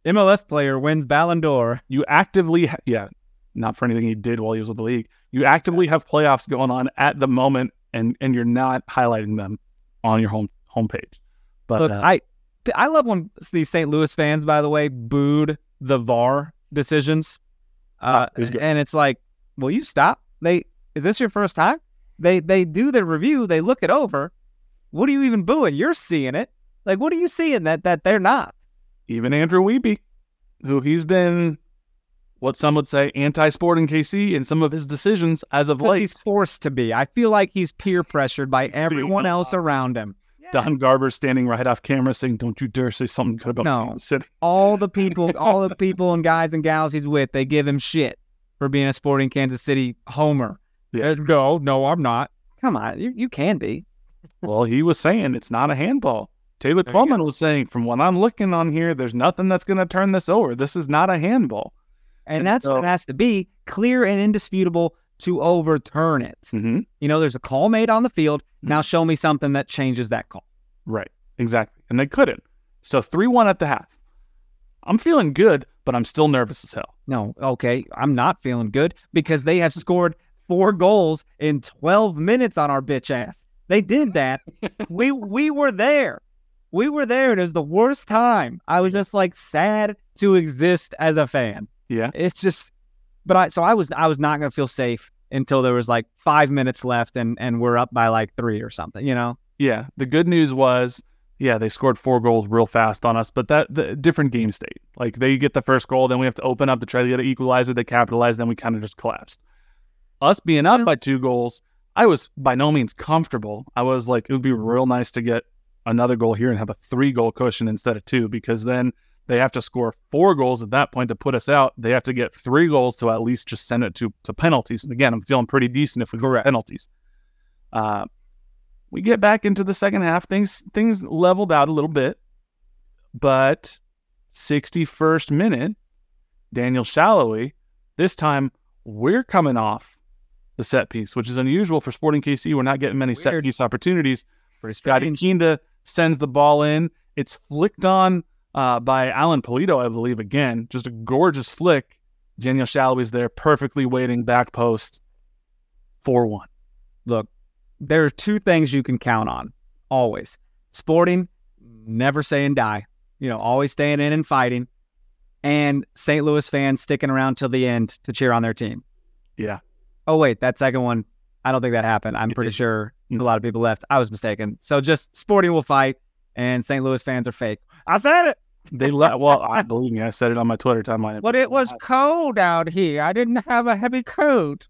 MLS player wins Ballon d'Or. You actively, ha- yeah, not for anything he did while he was with the league. You actively have playoffs going on at the moment, and and you're not highlighting them on your home homepage. But Look, uh, I I love when these St. Louis fans, by the way, booed the VAR decisions. Uh, it and it's like, will you stop? They is this your first time? They they do the review, they look it over. What are you even booing? You're seeing it. Like, what are you seeing that that they're not? even Andrew Wiebe, who he's been what some would say anti-sporting KC in some of his decisions as of late. He's forced to be. I feel like he's peer *laughs* pressured by He's everyone else hostage. around him. Don Garber standing right off camera saying, "Don't you dare say something good about No. Kansas City." *laughs* all the people, all the people and guys and gals he's with, they give him shit for being a sporting Kansas City homer. Yeah. Uh, no, no, I'm not. Come on, you, you can be. Well, he was saying it's not a handball. Taylor There you Twellman was saying, from what I'm looking on here, there's nothing that's going to turn this over. This is not a handball. And, that's so- what it has to be clear and indisputable to overturn it. Mm-hmm. You know, there's a call made on the field. Now show me something that changes that call. Right. Exactly. And they couldn't. So 3 1 at the half. I'm feeling good, but I'm still nervous as hell. No, okay, I'm not feeling good because they have scored four goals in 12 minutes on our bitch ass. They did that. we we were there. We were there. and It was the worst time. I was just like sad to exist as a fan. Yeah. It's just, but I so I was I was not gonna feel safe until there was like five minutes left and and we're up by like three or something. You know, Yeah. The good news was, yeah, they scored four goals real fast on us, but that the different game state. Like they get the first goal, then we have to open up to try to get an equalizer. They capitalize, then we kind of just collapsed. Us being up by two goals, I was by no means comfortable. I was like, it would be real nice to get another goal here and have a three goal cushion instead of two, because then they have to score four goals at that point to put us out. They have to get three goals to at least just send it to to penalties. And again, I'm feeling pretty decent if we go to penalties. Uh, we get back into the second half. Things things leveled out a little bit, but 61st minute, Daniel Salloi. This time we're coming off the set piece, which is unusual for Sporting KC. We're not getting many set piece opportunities. pretty Gadi Kinda sends the ball in. It's flicked on uh, by Alan Pulido, I believe. Again, just a gorgeous flick. Daniel Salloi's there, perfectly waiting back post, four one. look, there are two things you can count on always. Sporting, never saying die. You know, always staying in and fighting. And St. Louis fans sticking around till the end to cheer on their team. Yeah. Oh wait, that second one, I don't think that happened. I'm It pretty didn't. sure Mm. a lot of people left. I was mistaken. So just Sporting will fight, and St. Louis fans are fake. I said it. They let well, I believe me, I said it on my Twitter timeline. But it was cold out here. I didn't have a heavy coat.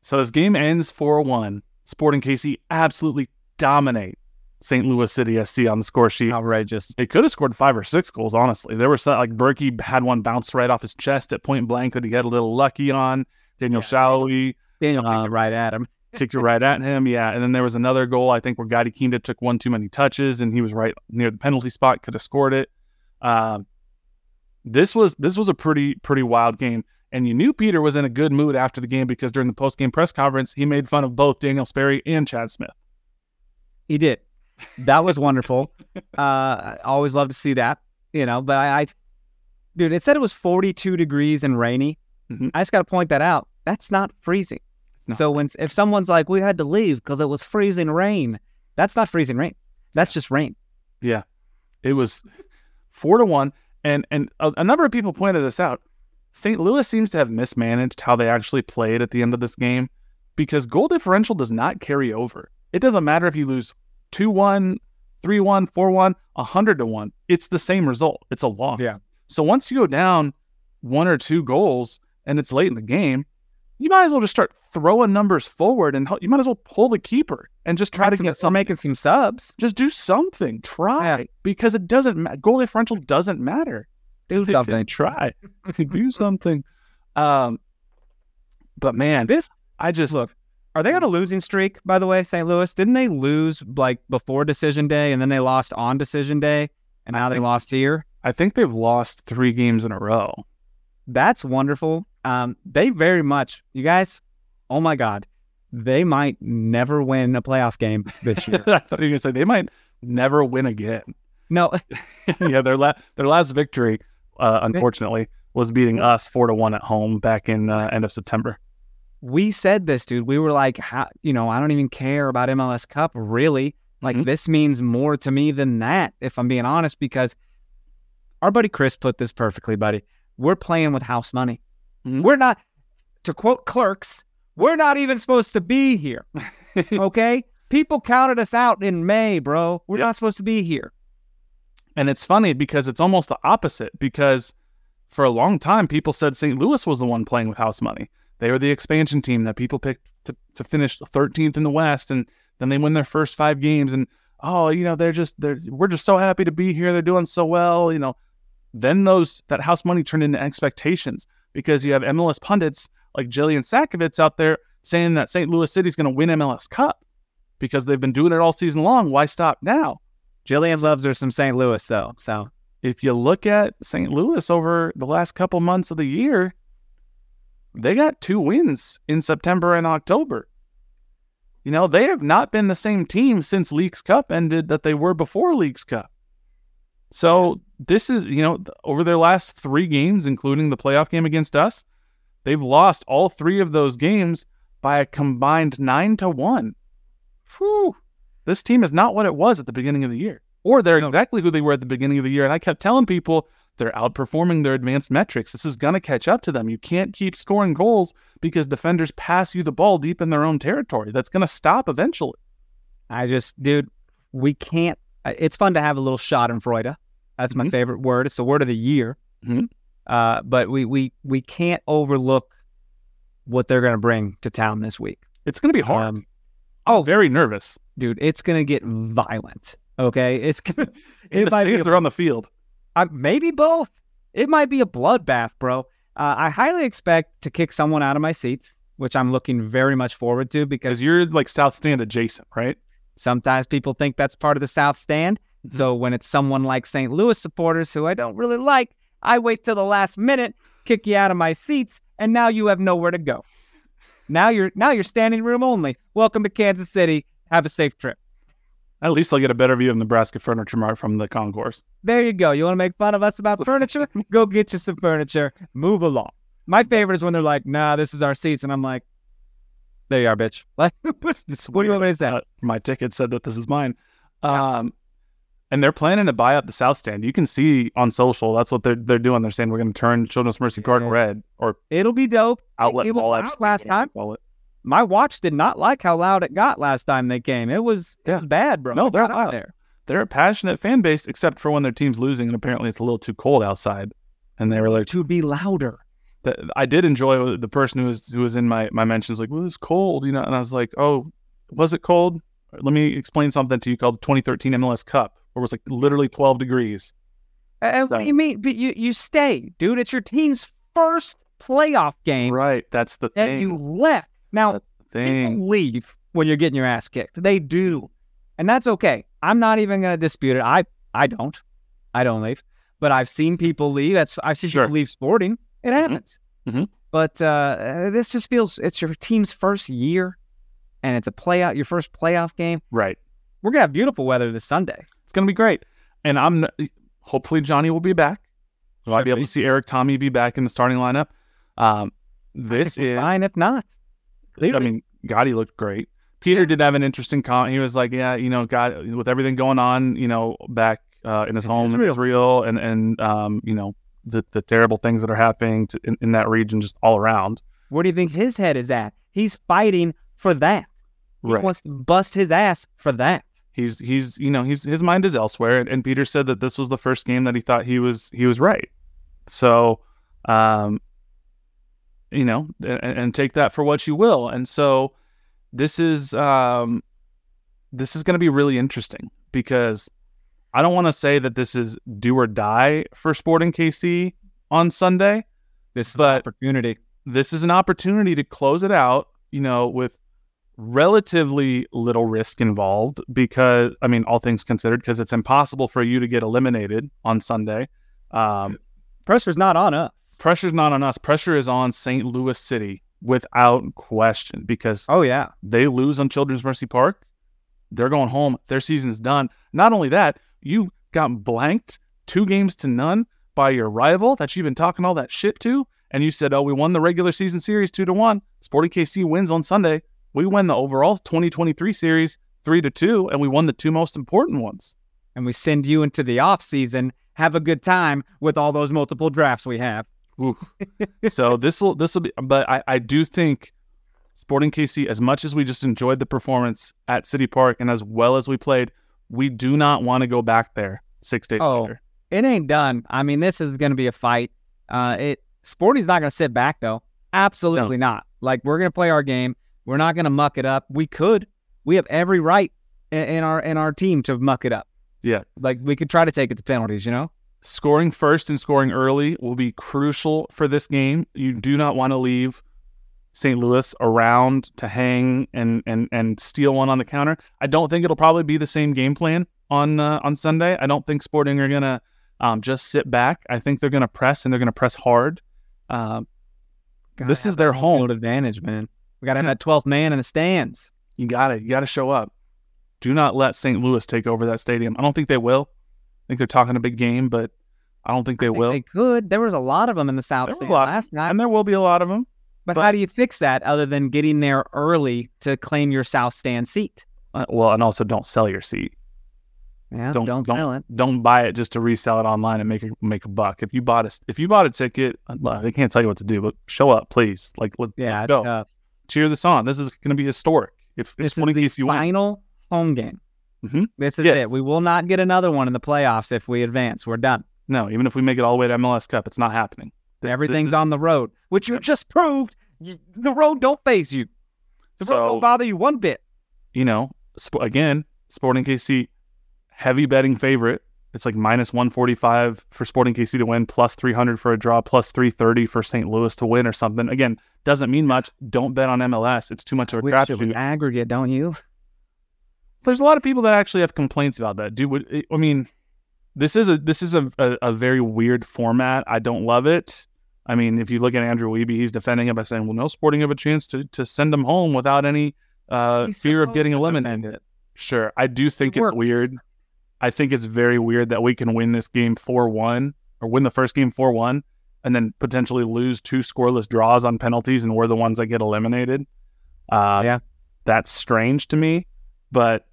So this game ends 4-1. Sporting KC absolutely dominate St. Louis City SC on the score sheet. Outrageous. They could have scored five or six goals, honestly. There were some, like Bürki had one bounce right off his chest at point blank that he got a little lucky on. Daniel Yeah. Salloi Daniel kicked Um, it right at him. *laughs* kicked it right at him. Yeah. And then there was another goal, I think, where Gadi Kinda took one too many touches and he was right near the penalty spot, could have scored it. Um, this was this was a pretty pretty wild game. And you knew Peter was in a good mood after the game because during the post game press conference, he made fun of both Daniel Sperry and Chad Smith. He did. That was wonderful. *laughs* uh, I always love to see that, you know. But I, I dude, it said it was 42 degrees and rainy. Mhm. I just got to point that out. That's not freezing. Not so when if someone's like, we had to leave because it was freezing rain, that's not freezing rain. That's just rain. Yeah, it was four to one, and and a, a number of people pointed this out. St. Louis seems to have mismanaged how they actually played at the end of this game because goal differential does not carry over. It doesn't matter if you lose 2 1, 3 1, 4 1, 100 to 1. It's the same result. It's a loss. Yeah. So once you go down one or two goals and it's late in the game, you might as well just start throwing numbers forward and you might as well pull the keeper and just try to get some making some subs. just do something. Try because it doesn't ma- goal differential doesn't matter. Do something. Try *laughs* do something. Um, but man, this I just Look, Are they on a losing streak, by the way, St. Louis? Didn't they lose like before decision day and then they lost on decision day and now they lost here? I think they've lost three games in a row. That's wonderful. Um, they very much, you guys, oh my God, they might never win a playoff game *laughs* this year. I thought you were gonna say they might never win again. no, *laughs* yeah, their la- their last victory, uh, unfortunately, was beating us four to one at home back in uh, end of September. we said this, dude. We were like, how, you know, I don't even care about MLS Cup, really. Like, Mhm. this means more to me than that, if I'm being honest, because our buddy Chris put this perfectly, buddy. We're playing with house money. Mhm. We're not, to quote clerks, we're not even supposed to be here. *laughs* okay? People counted us out in May, bro. We're Yep. not supposed to be here. And it's funny because it's almost the opposite. Because for a long time, people said St. Louis was the one playing with house money. They were the expansion team that people picked to, to finish 13th in the West, and then they win their first five games. And oh, you know, they're just they're we're just so happy to be here. They're doing so well. You know, then those that house money turned into expectations because you have MLS pundits like Jillian Sakovits out there saying that St. Louis City is going to win MLS Cup because they've been doing it all season long. Why stop now? Jillian loves her some St. Louis, though. So if you look at St. Louis over the last couple months of the year, they got two wins in September and October. You know, they have not been the same team since Leagues Cup ended that they were before Leagues Cup. So this is, you know, over their last three games, including the playoff game against us, they've lost all three of those games by a combined nine to one. Whew. This team is not what it was at the beginning of the year, or they're No. exactly who they were at the beginning of the year. And I kept telling people they're outperforming their advanced metrics. This is going to catch up to them. You can't keep scoring goals because defenders pass you the ball deep in their own territory. That's going to stop eventually. I just, dude, we can't. It's fun to have a little Schadenfreude. That's my Mhm. favorite word. It's the word of the year. Mhm. Uh, but we we we can't overlook what they're going to bring to town this week. It's going to be hard. Um, oh, very nervous. dude, it's going to get violent. Okay, it's gonna, *laughs* In it the might be a or on the field. Uh, maybe both. It might be a bloodbath, bro. Uh, I highly expect to kick someone out of my seats, which I'm looking very much forward to because Because you're like South Stand adjacent, right? Sometimes people think that's part of the South Stand. Mm-hmm. So when it's someone like St. Louis supporters who I don't really like, I wait till the last minute, kick you out of my seats, and now you have nowhere to go. Now you're now you're standing room only. Welcome to Kansas City. Have a safe trip. At least I'll get a better view of Nebraska Furniture Mart from the concourse. There you go. You want to make fun of us about furniture? *laughs* go get you some furniture. Move along. My favorite is when they're like, "Nah, this is our seats," and I'm like, There you are, bitch. Like, *laughs* what do you want me to say? uh, my ticket said that this is mine. Um, and they're planning to buy up the South Stand. You can see on social that's what they're they're doing. They're saying we're going to turn Children's Mercy Yes. red or It'll be dope. outlet it was mall. loud last time. it. My watch did not like how loud it got last time they came. It was, it was bad, bro. No, they're loud. there. They're a passionate fan base, except for when their team's losing, and apparently it's a little too cold outside. And they were like, to be louder. That I did enjoy the person who was who was in my my mentions like, well, it's cold, you know, and I was like, oh, was it cold? Let me explain something to you called the 2013 MLS Cup, where it was like literally 12 degrees. Uh, what do you mean? But you you stay, dude. It's your team's first playoff game, Right, that's the and thing. you left. Now that's the thing. people leave when you're getting your ass kicked. They do, and that's okay. I'm not even going to dispute it. I I don't. I don't leave, but I've seen people leave. That's I've seen Sure. people leave sporting. It happens. Mhm. But uh, this just feels it's your team's first year, and it's a playoff. Your first playoff game. Right, We're gonna have beautiful weather this Sunday. it's gonna be great, and I'm hopefully Johnny will be back. Might Should be able be. to see Erik Thommy be back in the starting lineup. Um, this is fine if not. I Clearly. mean, Gadi looked great. Peter did have an interesting comment. He was like, "Yeah, you know, God, with everything going on, you know, back uh, in his home in Israel. Israel, and and um, you know, the the terrible things that are happening to, in, in that region, just all around." Where do you think his head is at? He's fighting for that. He Right. wants to bust his ass for that. He's he's you know he's his mind is elsewhere, and, and Peter said that this was the first game that he thought he was he was right. So, um, you know, and, and take that for what you will. And so, this is um, this is going to be really interesting because I don't want to say that this is do or die for Sporting KC on Sunday. This is an opportunity. This is an opportunity to close it out, you know, with relatively little risk involved because I mean, all things considered, because it's impossible for you to get eliminated on Sunday. Um, Pressure's not on us. pressure's not on us. Pressure is on St. Louis City without question because Oh yeah. they lose on Children's Mercy Park, they're going home. Their season's done. Not only that, you got blanked two games to none by your rival that you've been talking all that shit to. And you said, oh, we won the regular season series two to one. Sporting KC wins on Sunday. We win the overall 2023 series three to two, and we won the two most important ones. And we send you into the off season. Have a good time with all those multiple drafts we have. *laughs* So this will this will be, but I, I do think Sporting KC, as much as we just enjoyed the performance at City Park and as well as we played, we do not want to go back there six days Oh. later. It ain't done. I mean, this is going to be a fight. Uh, it Sporty's not going to sit back though. Absolutely not. Like we're going to play our game. We're not going to muck it up. We could. We have every right in, in our in our team to muck it up. Yeah. Like we could try to take it to penalties. You know. Scoring first and scoring early will be crucial for this game. You do not want to leave St. Louis around to hang and and and steal one on the counter. I don't think it'll probably be the same game plan on uh, on Sunday. I don't think Sporting are gonna um, just sit back. I think they're gonna press and they're gonna press hard. Um, Gotta This is their home. advantage, man. We got to have that twelfth man in the stands. you got to You got to show up. Do not let St. Louis take over that stadium. I don't think they will. I think they're talking a big game, but I don't think they I think will. They could. There was a lot of them in the South There last night. and there will be a lot of them. But, but- how do you fix that other than getting there early to claim your South Stand seat? Uh, well, and also don't sell your seat. Yeah, Don't- don't, don't- sell it. Don't buy it just to resell it online and make a make a buck. If you bought a if you bought a ticket, uh, they can't tell you what to do, but show up, please. Like let, Yeah, let's go. tough. Cheer this on. This is going to be historic. If, This is Sporting the KC wins. final home game. Mhm. This is Yes. it. We will not get another one in the playoffs if we advance. We're done. No, even if we make it all the way to MLS Cup, it's not happening. This- this Everything's is- on the road, which you just proved. You, the road don't phase you. The road don't bother you one bit. you know, sp- again, Sporting KC, heavy betting favorite. It's like minus 145 for Sporting KC to win, plus 300 for a draw, plus 330 for St. Louis to win or something. Again, doesn't mean much. Don't bet on MLS. It's too much of a Wish it was crapshoot. aggregate, don't you? There's a lot of people that actually have complaints about that. Dude, I mean, this is a this is a, a, a very weird format. I don't love it. I mean, if you look at Andrew Wiebe, he's defending it by saying, "Well, no Sporting have a chance to to send them home without any uh, fear of getting eliminated." Sure, I do think It it's works. weird. I think it's very weird that we can win this game four one or win the first game four one, and then potentially lose two scoreless draws on penalties, and we're the ones that get eliminated. Uh, Yeah. That's strange to me, but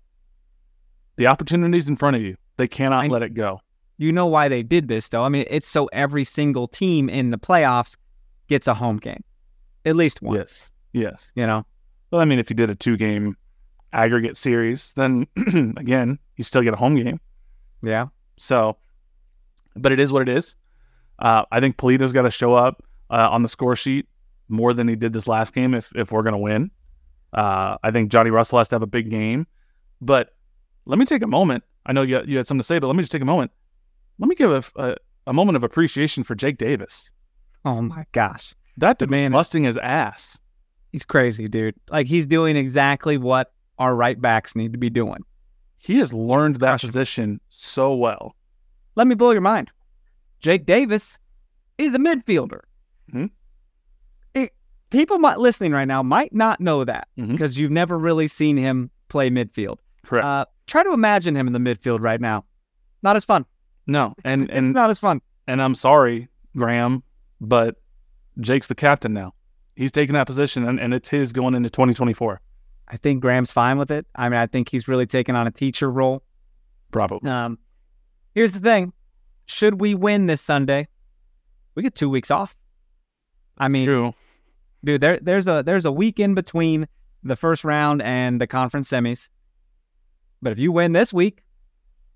the opportunity's in front of you. They cannot I- let it go. You know why they did this, though. I mean, it's so every single team in the playoffs gets a home game, at least one. Yes. Yes. You know, Well, I mean, if you did a two game aggregate series, then *clears throat* again, you still get a home game. yeah. So, but it is what it is. Uh, I think Pulido's got to show up uh, on the score sheet more than he did this last game if if we're going to win. Uh, I think Johnny Russell has to have a big game. But let me take a moment. I know you, you had something to say, but let me just take a moment. Let me give a, a, a moment of appreciation for Jake Davis. Oh my gosh. That dude man- busting his ass. He's crazy, dude. Like he's doing exactly what our right backs need to be doing. He has learned that position so well. Let me blow your mind. Jake Davis is a midfielder. Mhm. It- people might listening right now might not know that Mhm. because you've never really seen him play midfield. Correct. Uh, try to imagine him in the midfield right now. Not as fun. no, and It's and not as fun. and I'm sorry, Graham, but Jake's the captain now. He's taking that position, and, and it's his going into 2024. I think Graham's fine with it. I mean, I think he's really taking on a teacher role. Probably. Um, here's the thing: should we win this Sunday, we get two weeks off. I mean, True. dude, there there's a there's a week in between the first round and the conference semis. But if you win this week,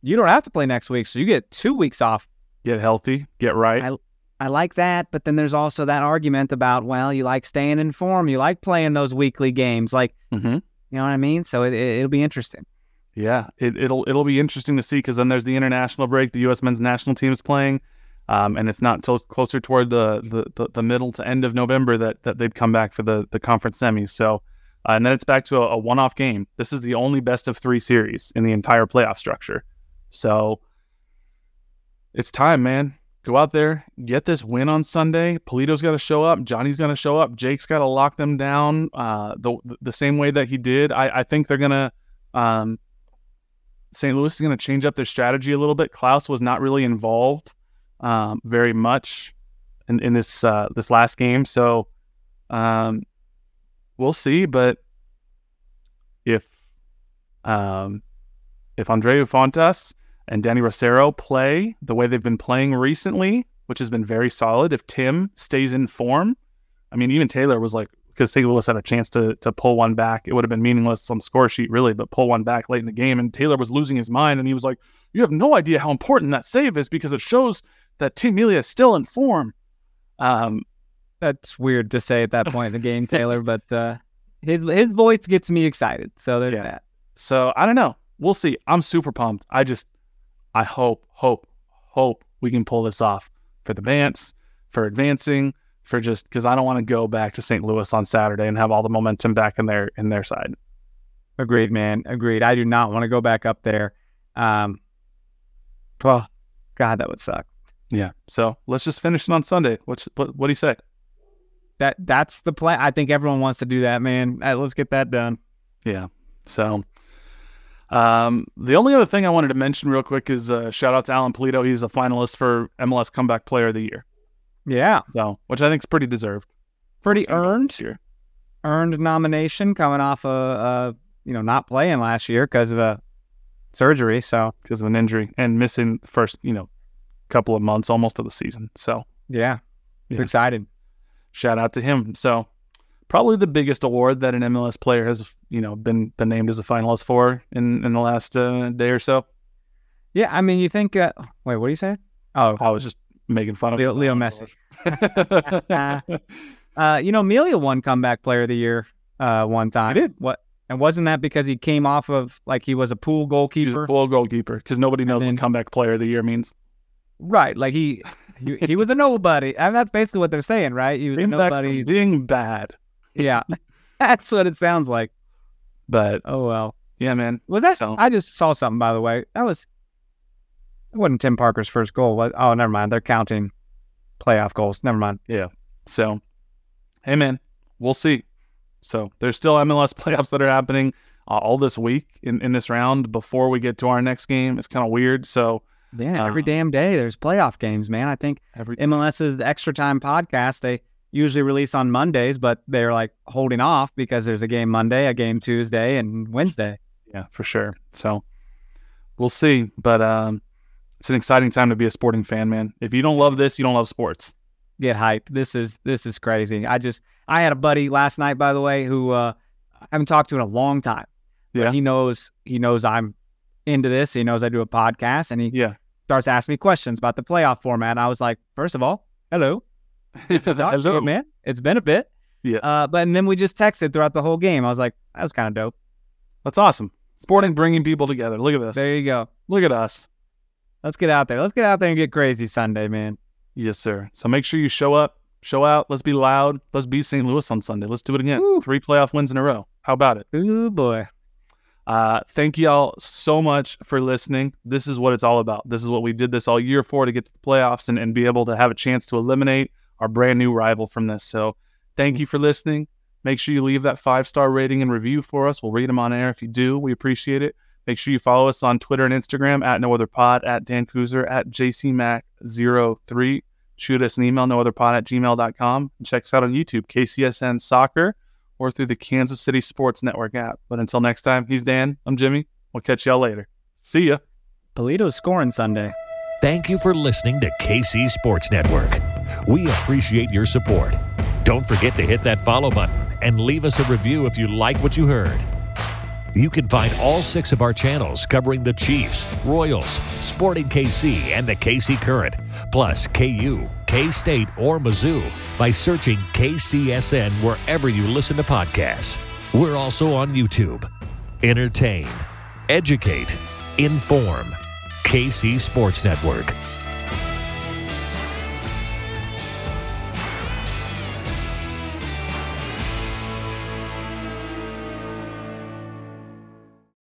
you don't have to play next week, so you get two weeks off. Get healthy. Get right. I- I like that, but then there's also that argument about well, you like staying in form, you like playing those weekly games, like hmm you know what I mean. So it, it, it'll be interesting. Yeah, it, it'll it'll be interesting to see because then there's the international break. The U.S. men's national team is playing, um, and it's not until closer toward the, the, the, the middle to end of November that, that they'd come back for the, the conference semis. So, uh, and then it's back to a, a one off game. This is the only best of three series in the entire playoff structure. So, it's time, man. Go out there, get this win on Sunday. Pulido's got to show up. Johnny's got to show up. Jake's got to lock them down uh, the the same way that he did. I, I think they're gonna. Um, St. Louis is going to change up their strategy a little bit. Klauss was not really involved um, very much in, in this uh, this last game, so um, we'll see. But if um, if Andreu Fontas and Danny Rosero play the way they've been playing recently, which has been very solid, if Tim stays in form, I mean, even Taylor was like, because St. Louis had a chance to to pull one back, it would have been meaningless on the score sheet, really, but pull one back late in the game. And Taylor was losing his mind, and he was like, "You have no idea how important that save is because it shows that Tim Melia is still in form." Um, That's weird to say at that point in the game, *laughs* Taylor, but uh, his his voice gets me excited. So there's Yeah. that. so I don't know. We'll see. I'm super pumped. I just, I hope, hope, hope we can pull this off for the Bants, for advancing, for just because I don't want to go back to St. Louis on Saturday and have all the momentum back in their in their side. Agreed, man. Agreed. I do not want to go back up there. Um, well, God, that would suck. Yeah. So let's just finish it on Sunday. What's what? What do you say? That that's the plan. I think everyone wants to do that, man. Uh, let's get that done. Yeah. So, um, the only other thing I wanted to mention real quick is uh, shout out to Alan Pulido. He's a finalist for MLS Comeback Player of the Year. Yeah, So, which I think is pretty deserved. pretty earned. Earned nomination coming off of uh, you know not playing last year because of a surgery. So because of an injury and missing the first, you know, couple of months almost of the season. So, yeah, Yeah. excited. Shout out to him. So, probably the biggest award that an MLS player has, you know, been been named as a finalist for in in the last uh, day or so. Yeah, I mean, you think? Uh, wait, what do you say? Oh, I was just making fun of Leo, Leo Messi. *laughs* Uh, you know, Melia won comeback player of the year uh, one time. He did. What? And wasn't that because he came off of like he was a pool He's a goalkeeper? cool goalkeeper because nobody knows then- what comeback player of the year means. Right. Like he, he he was a nobody. And that's basically what they're saying, right? He was a Came from nobody. being bad. Yeah. *laughs* that's what it sounds like. But Oh well. yeah, man. Was that So- I just saw something by the way. That was it wasn't Tim Parker's first goal. Oh never mind. They're counting playoff goals. Never mind. Yeah. So, hey, man, we'll see. So there's still MLS *laughs* playoffs that are happening uh, all this week in, in this round before we get to our next game. It's kind of weird. So Yeah, every Uh, damn day there's playoff games, man. I think every MLS's extra time podcast, they usually release on Mondays, but they're like holding off because there's a game Monday, a game Tuesday, and Wednesday. Yeah, for sure. So we'll see. But um, it's an exciting time to be a sporting fan, man. If you don't love this, you don't love sports. Get hyped. This is this is crazy. I just I had a buddy last night, by the way, who uh, I haven't talked to in a long time. Yeah. he knows he knows I'm into this. He knows I do a podcast, and he Yeah. starts asking me questions about the playoff format. I was like, first of all, hello, to *laughs* you, man. It's been a bit. Yes. Uh, but and then we just texted throughout the whole game. I was like, that was kind of dope. That's awesome. Sporting bringing people together. Look at this. There you go. Look at us. Let's get out there. Let's get out there and get crazy Sunday, man. Yes, sir. So make sure you show up, show out. Let's be loud. Let's be St. Louis on Sunday. Let's do it again. Woo. Three playoff wins in a row. How about it? Ooh boy. Uh, thank y'all so much for listening. This is what it's all about. This is what we did this all year for to get to the playoffs and, and be able to have a chance to eliminate our brand new rival from this. So thank you for listening. Make sure you leave that five star rating and review for us. We'll read them on air if you do. We appreciate it. Make sure you follow us on Twitter and Instagram at no other pod, at Dan Kooser, at JCMac03. Shoot us an email, nootherpod at gmail.com. And check us out on YouTube, KCSN Soccer, or through the Kansas City Sports Network app. But until next time, he's Dan. I'm Jimmy. We'll catch y'all later. See ya. Pulido's scoring Sunday. Thank you for listening to KC Sports Network. We appreciate your support. Don't forget to hit that follow button and leave us a review if you like what you heard. You can find all six of our channels covering the Chiefs, Royals, Sporting KC, and the KC Current, plus KU, K State, or Mizzou by searching KCSN wherever you listen to podcasts. We're also on YouTube. Entertain, educate, inform. KC Sports Network.